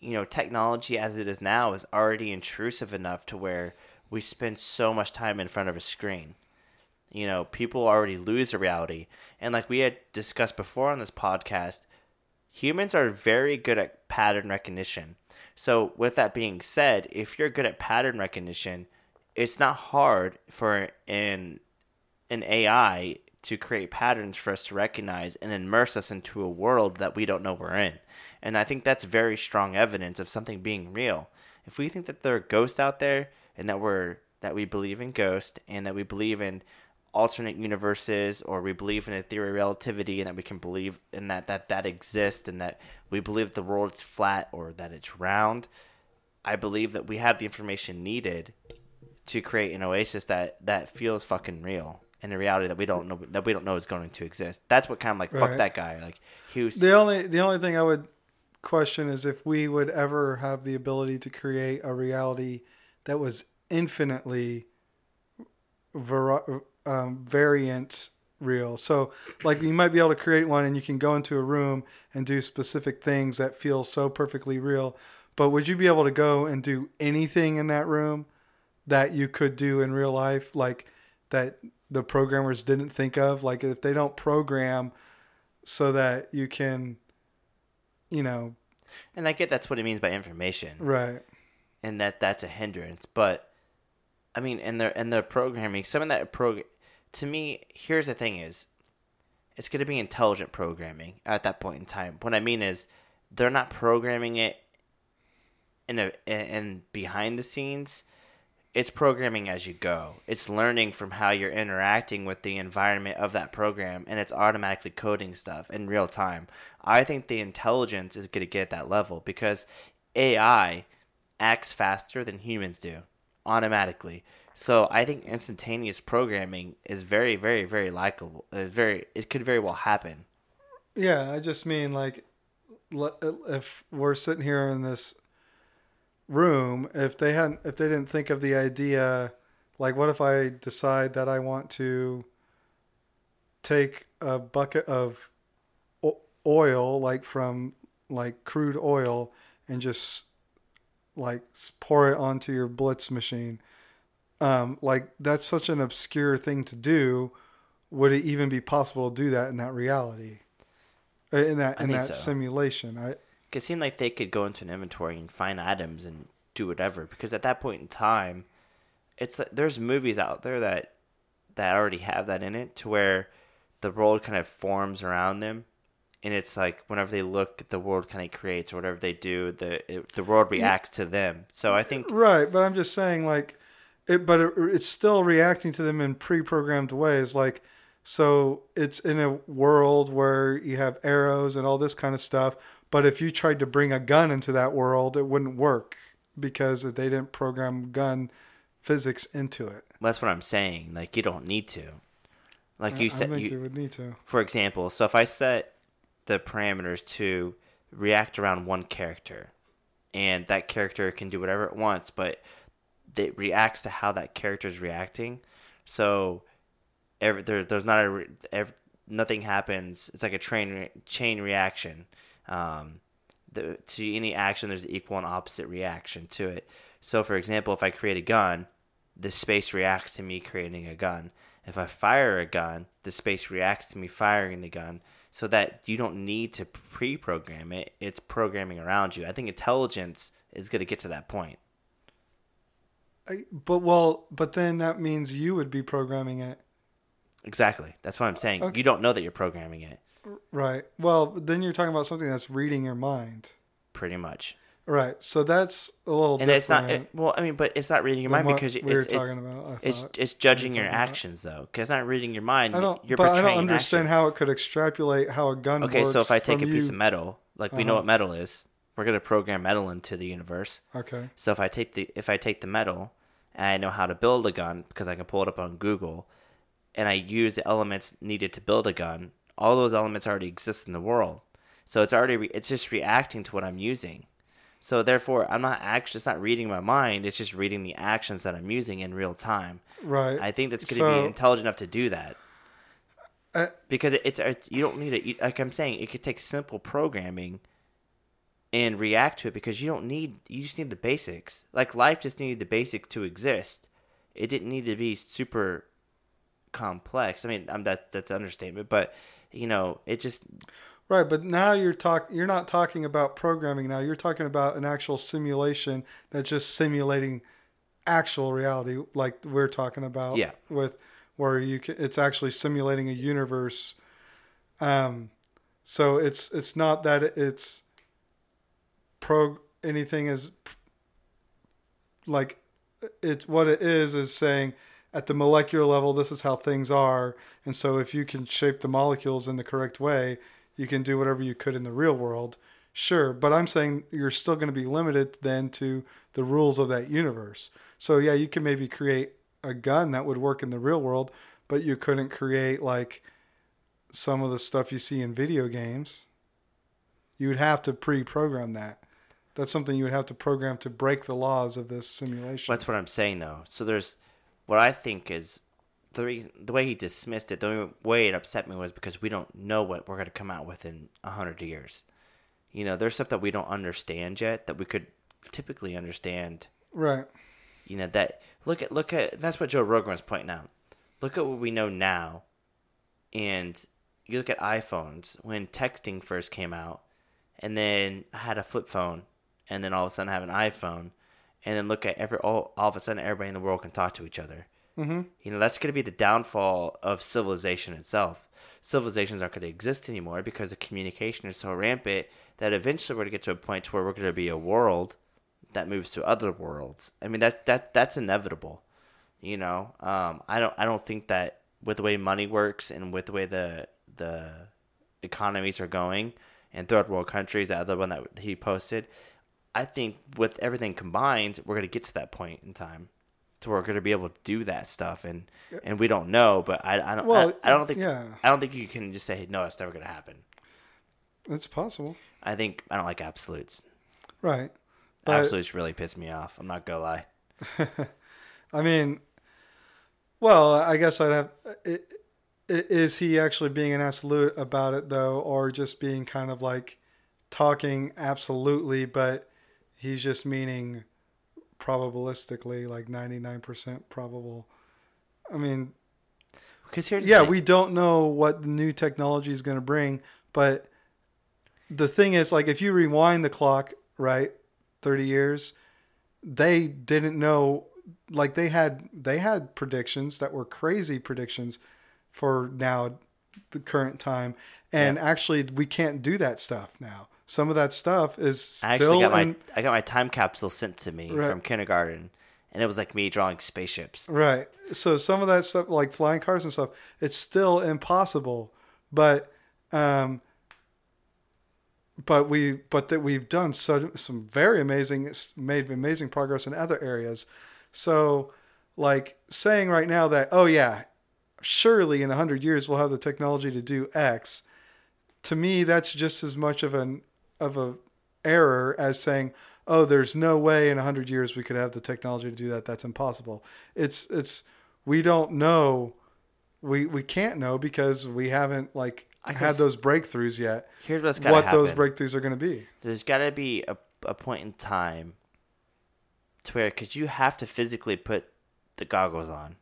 you know, technology as it is now is already intrusive enough to where we spend so much time in front of a screen. You know, people already lose their reality. And like we had discussed before on this podcast, humans are very good at pattern recognition. So, with that being said, if you're good at pattern recognition, it's not hard for an an AI to create patterns for us to recognize and immerse us into a world that we don't know we're in. And I think that's very strong evidence of something being real. If we think that there are ghosts out there and that we're that we believe in ghosts and that we believe in alternate universes or we believe in a theory of relativity and that we can believe in that that that exists and that we believe the world is flat or that it's round i believe that we have the information needed to create an oasis that that feels fucking real in a reality that we don't know that we don't know is going to exist. That's what kind of like fuck that guy like he was The only the only thing I would question is if we would ever have the ability to create a reality that was infinitely var- um, variant real. So, like, you might be able to create one, and you can go into a room and do specific things that feel so perfectly real. But would you be able to go and do anything in that room that you could do in real life, like that the programmers didn't think of? Like, if they don't program so that you can, you know, and i get that's what it means by information right? and that that's a hindrance. But I mean, and their and their programming, some of that prog. To me, here's the thing: is it's going to be intelligent programming at that point in time. What I mean is, they're not programming it in a in behind the scenes. It's programming as you go. It's learning from how you're interacting with the environment of that program, and it's automatically coding stuff in real time. I think the intelligence is going to get that level because AI acts faster than humans do automatically. So I think instantaneous programming is very, very, very likable. Uh, very, it could very well happen. Yeah, I just mean like if we're sitting here in this room, if they hadn't, if they didn't think of the idea, like what if I decide that I want to take a bucket of oil, like from like crude oil, and just like pour it onto your blitz machine. Um, like that's such an obscure thing to do. Would it even be possible to do that in that reality? Uh, In that I in that so. simulation, I It seemed like they could go into an inventory and find items and do whatever. Because at that point in time, it's there's movies out there that that already have that in it, to where the world kind of forms around them, and it's like whenever they look, the world kind of creates. Or whatever they do, the it, the world reacts to them. So I think right. But I'm just saying, like, it, but it, it's still reacting to them in pre-programmed ways. Like, so it's in a world where you have arrows and all this kind of stuff. But if you tried to bring a gun into that world, it wouldn't work because they didn't program gun physics into it. that's what I'm saying. Like you don't need to. Like I- you I said, think you, you would need to. for example, so if I set the parameters to react around one character, and that character can do whatever it wants, but it reacts to how that character is reacting. So every, there, there's not a re- ev nothing happens. It's like a train chain reaction. Um, the, to any action, there's equal and opposite reaction to it. So, for example, if I create a gun, the space reacts to me creating a gun. If I fire a gun, the space reacts to me firing the gun. So that you don't need to pre-program it; it's programming around you. I think intelligence is going to get to that point. I, but well, but then that means you would be programming it, Exactly. That's what I'm saying. Okay. You don't know that you're programming it, right? Well, then you're talking about something that's reading your mind, pretty much. right? So that's a little And it's not. It, well, I mean, but it's not reading your mind because we it's, it's, talking about. I it's thought. it's judging your talking about. actions though, because it's not reading your mind. I don't, you're but I don't understand action. how it could extrapolate how a gun Okay, so if I take a piece you- of metal, like we know Uh-huh. what metal is, we're gonna program metal into the universe. okay, So if I take the if I take the metal and I know how to build a gun because I can pull it up on Google, and I use the elements needed to build a gun, all those elements already exist in the world. So it's already re- it's just reacting to what I'm using. So therefore, I'm not actually it's not reading my mind. It's just reading the actions that I'm using in real time. right. I think that's going to So- be intelligent enough to do that. Uh, because it- it's, it's you don't need it. Like I'm saying, it could take simple programming and react to it because you don't need you just need the basics. Like life just needed the basics to exist. It didn't need to be super complex. I mean, um, that that's an understatement, but you know, it just Right, but now you're talk you're not talking about programming now. You're talking about an actual simulation that's just simulating actual reality like we're talking about Yeah. with where you can, it's actually simulating a universe um so it's it's not that it's pro anything is like it's what it is is saying at the molecular level this is how things are. And so if you can shape the molecules in the correct way you can do whatever you could in the real world. Sure but i'm saying you're still going to be limited then to the rules of that universe. So yeah you can maybe create a gun that would work in the real world but you couldn't create like some of the stuff you see in video games. You would have to pre-program that that's something you would have to program to break the laws of this simulation That's what I'm saying, though. So there's what I think is the reason, the way he dismissed it. The only way it upset me was because we don't know what we're going to come out with in a hundred years. You know, there's stuff that we don't understand yet that we could typically understand. right You know that look at look at that's what Joe Rogan was pointing out. Look at what we know now, and you look at iPhones when texting first came out, and then I had a flip phone, and then all of a sudden have an iPhone, and then look at every all, all of a sudden everybody in the world can talk to each other. Mm-hmm. You know that's going to be the downfall of civilization itself. Civilizations aren't going to exist anymore because the communication is so rampant that eventually we're going to get to a point to where we're going to be a world that moves to other worlds. I mean that that that's inevitable. You know, um, I don't I don't think that with the way money works and with the way the the economies are going and third world countries, the other one that he posted, I think with everything combined, we're gonna get to that point in time to where we're gonna be able to do that stuff, and and we don't know, but I I don't Well, I, I don't think yeah. I don't think you can just say no, it's never gonna happen. it's possible I think I don't like absolutes. right but absolutes really piss me off. I'm not gonna lie. i mean well i guess i'd have i- i- is he actually being an absolute about it though or just being kind of like talking absolutely but he's just meaning probabilistically like 99% probable i mean Because here's yeah, we don't know what the new technology is going to bring, but the thing is, like, if you rewind the clock, right, thirty years, they didn't know. Like, they had they had predictions that were crazy predictions for now, the current time, and Yeah. actually, we can't do that stuff now. Some of that stuff is still I actually got my I got my time capsule sent to me Right. from kindergarten, and it was like me drawing spaceships. Right. So some of that stuff, like flying cars and stuff, it's still impossible. But, um, but we, but that we've done so, some very amazing, made amazing progress in other areas. So, like saying right now that, oh yeah, surely in a hundred years we'll have the technology to do X. To me, that's just as much of an of a error as saying, "Oh, there's no way in a hundred years we could have the technology to do that. That's impossible." It's it's we don't know. We we can't know because we haven't like had those breakthroughs yet. Here's what's gotta What happen. those breakthroughs are going to be? There's got to be a, a point in time to where, because you have to physically put the goggles on,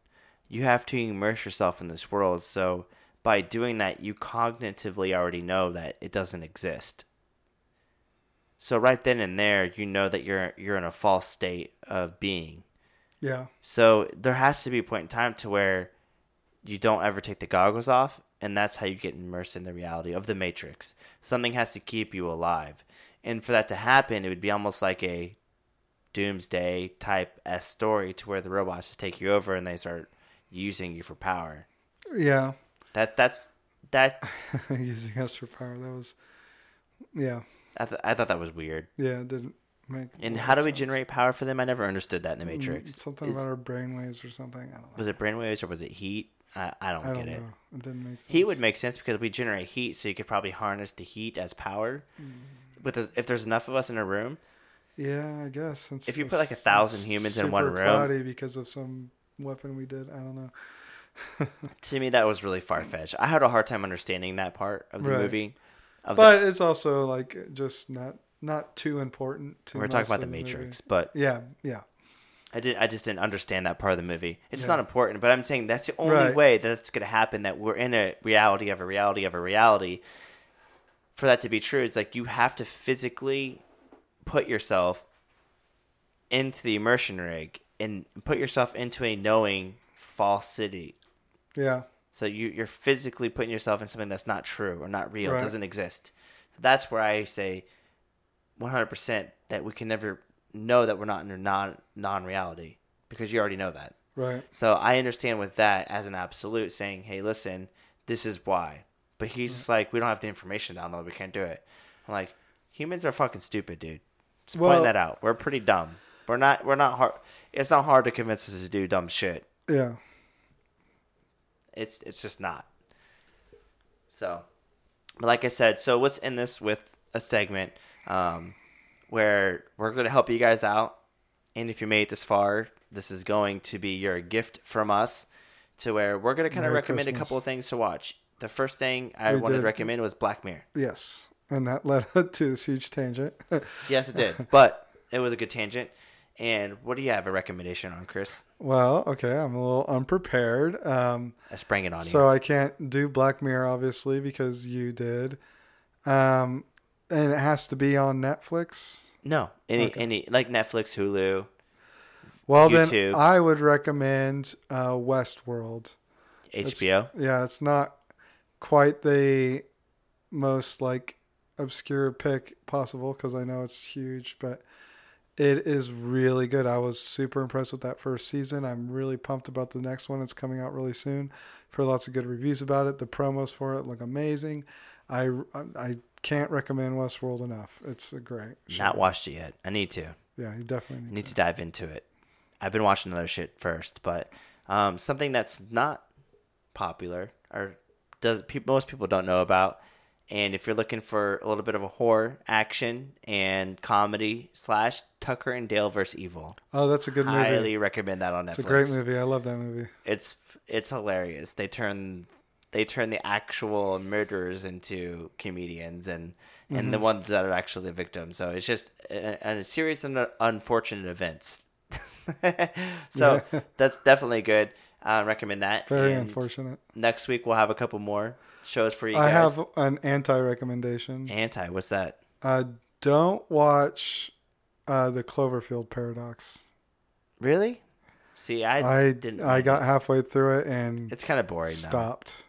you have to immerse yourself in this world. So by doing that, you cognitively already know that it doesn't exist. So right then and there, you know that you're you're in a false state of being. Yeah. So there has to be a point in time to where you don't ever take the goggles off, and that's how you get immersed in the reality of the Matrix. Something has to keep you alive, and for that to happen, it would be almost like a doomsday type s story to where the robots just take you over and they start using you for power. Yeah. That that's that. Using us for power. That was. Yeah. I, th- I thought that was weird. Yeah. It didn't make. And how do we sense. generate power for them? I never understood that in the Matrix. Mm, Something Is- about our brainwaves or something. I don't know. was it brainwaves or was it heat? I, I don't I get don't it. know. It didn't make sense. Heat would make sense because we generate heat, so you could probably harness the heat as power. Mm. With the, if there's enough of us in a room, Yeah, I guess. Since If you put, like, a thousand humans in one room- because of some weapon we did. I don't know. to me that was really far fetched. I had a hard time understanding that part of the Right. movie. But it's also like just not not too important. To we're talking about the. Matrix, but Yeah, yeah. I did. I just didn't understand that part of the movie. It's not important, but I'm saying that's the only Right. way that it's going to happen. That we're in a reality of a reality of a reality. For that to be true, it's like you have to physically put yourself into the immersion rig and put yourself into a knowing false city. Yeah. So you, you're physically putting yourself in something that's not true or not real, Right. doesn't exist. That's where I say 100% that we can never know that we're not in a non non reality because you already know that. Right. So I understand with that as an absolute saying, hey, listen, this is why. But he's just like, we don't have the information down there. We can't do it. I'm like, humans are fucking stupid, dude. Just Well- pointing that out. We're pretty dumb. We're not. We're not hard. It's not hard to convince us to do dumb shit. Yeah. It's it's just not. So, but like I said, so let's end this with a segment um, where we're going to help you guys out. And if you made it this far, this is going to be your gift from us to where we're going to kind of recommend a couple of things to watch. The first thing I We wanted did. to recommend was Black Mirror. Yes. And that led to this huge tangent. Yes, it did, but it was a good tangent. And what do you have a recommendation on, Chris? well, okay, I'm a little unprepared. Um, I sprang it on so you. So I can't do Black Mirror, obviously, because you did. Um, and it has to be on Netflix. No, any Okay. any like Netflix, Hulu, Well, YouTube. then I would recommend uh, Westworld. It's- HBO. yeah, it's not quite the most like obscure pick possible because I know it's huge, but it is really good. I was super impressed with that first season. I'm really pumped about the next one. It's coming out really soon. Heard lots of good reviews about it. The promos for it look amazing. I, I can't recommend Westworld enough. It's a great show. Not watched it yet. I need to. Yeah, you definitely need, need to. to dive into it. I've been watching other shit first, but um, something that's not popular or does pe- most people don't know about. And if you're looking for a little bit of a horror, action, and comedy slash Tucker and Dale vs. Evil, Oh, that's a good movie. highly recommend that on Netflix. It's a great movie. I love that movie. It's it's hilarious. They turn they turn the actual murderers into comedians and and Mm-hmm. the ones that are actually the victims. So it's just a, a series of unfortunate events. so that's definitely good. I recommend that. Very And unfortunate. Next week we'll have a couple more shows for you I guys. have an anti recommendation. Anti, what's that? Uh, don't watch uh, the Cloverfield Paradox. Really? See, I, I didn't. I got halfway through it and It's kind of boring. Stopped.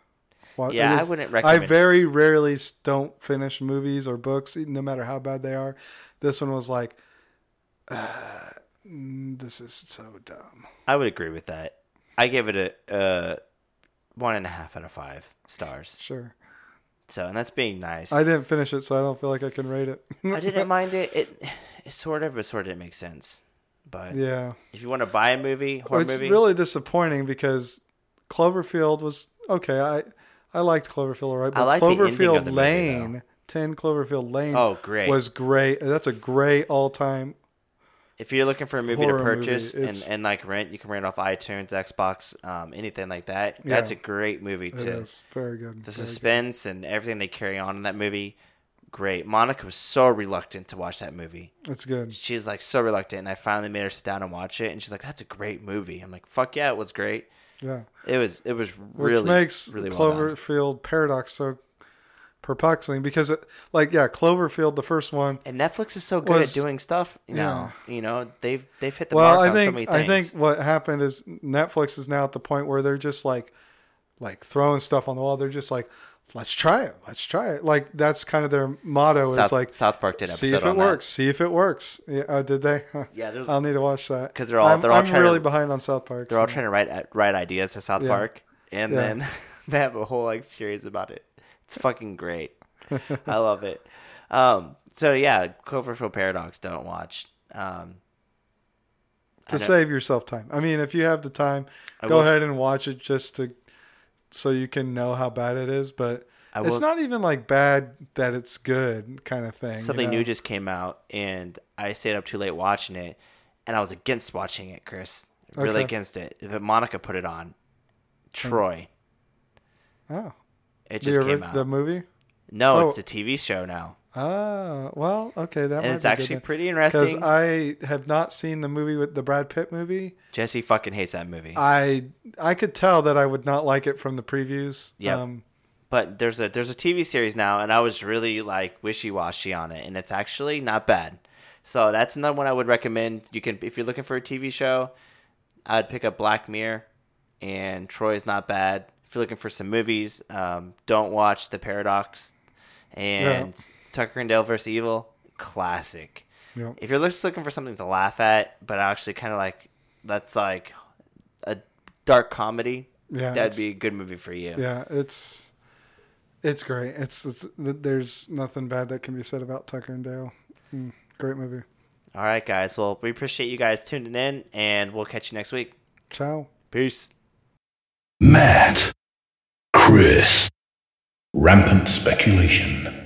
Well, Yeah, it I wouldn't recommend. I very rarely don't finish movies or books, no matter how bad they are. This one was like, uh, this is so dumb. I would agree with that. I gave it a, uh one and a half out of five stars. Sure, So, and that's being nice. I didn't finish it, so I don't feel like I can rate it. I didn't mind it. It, it sort of, but sort of didn't make sense. But yeah, if you want to buy a movie, horror movie. it's movie, really disappointing because Cloverfield was okay. I I liked Cloverfield, all right, but I like Cloverfield the movie, Lane, Ten Cloverfield Lane, Oh, great. was great. That's a great all time. If you're looking for a movie to horror movie, purchase and, and like rent, you can rent off iTunes, Xbox, um, anything like that. That's a great movie It too. is very good. The very good. suspense and everything they carry on in that movie, great. Monica was so reluctant to watch that movie. It's good. she's like so reluctant and i finally made her sit down and watch it and she's like that's a great movie i'm like fuck yeah it was great Yeah. it was it was Which really makes really well done. Cloverfield Paradox so perplexing because it like yeah, Cloverfield the first one. and netflix is so good was- at doing stuff you know you know they've they've hit the Well, mark I on think so many I think what happened is Netflix is now at the point where they're just like like throwing stuff on the wall. They're just like let's try it. Let's try it. Like that's kind of their motto south, is like south park did an see if it on works. See if it works. Yeah, uh, did they? Huh. Yeah, there's- I'll need to watch that 'Cause they're all- I'm, they're all I'm trying to- really behind on South Park. they're all trying to write write ideas to south Yeah. park and Yeah. then they have a whole like series about it it's fucking great i love it um so yeah cloverfield paradox don't watch um to save yourself time. I mean, if you have the time, I go will ahead and watch it just to so you can know how bad it is. But I it's not even like bad that it's good kind of thing. you something know? new just came out and I stayed up too late watching it and I was against watching it, Chris. Really Okay. against it. But Monica put it on. Troy. oh It just ori- came out. the movie. no, oh. it's a TV show now. Ah, well, okay, that and it's actually pretty because. I have not seen the movie with the Brad Pitt movie. Jesse fucking hates that movie. I I could tell that I would not like it from the previews. Yep. Um, but there's a there's a TV series now, and I was really like wishy washy on it, and it's actually not bad. So that's another one I would recommend. You can if you're looking for a TV show, I'd pick up Black Mirror, and Troy's not bad. If you're looking for some movies, um, don't watch The Paradox, and Tucker and Dale vs. Evil, classic. Yep. If you're just looking for something to laugh at, but actually kind of like that's like a dark comedy, Yeah, that'd be a good movie for you. yeah, it's it's great. It's, it's there's nothing bad that can be said about Tucker and Dale. Mm, great movie. All right, guys. Well, we appreciate you guys tuning in, and we'll catch you next week. Ciao. Peace. Matt, Chris, rampant speculation.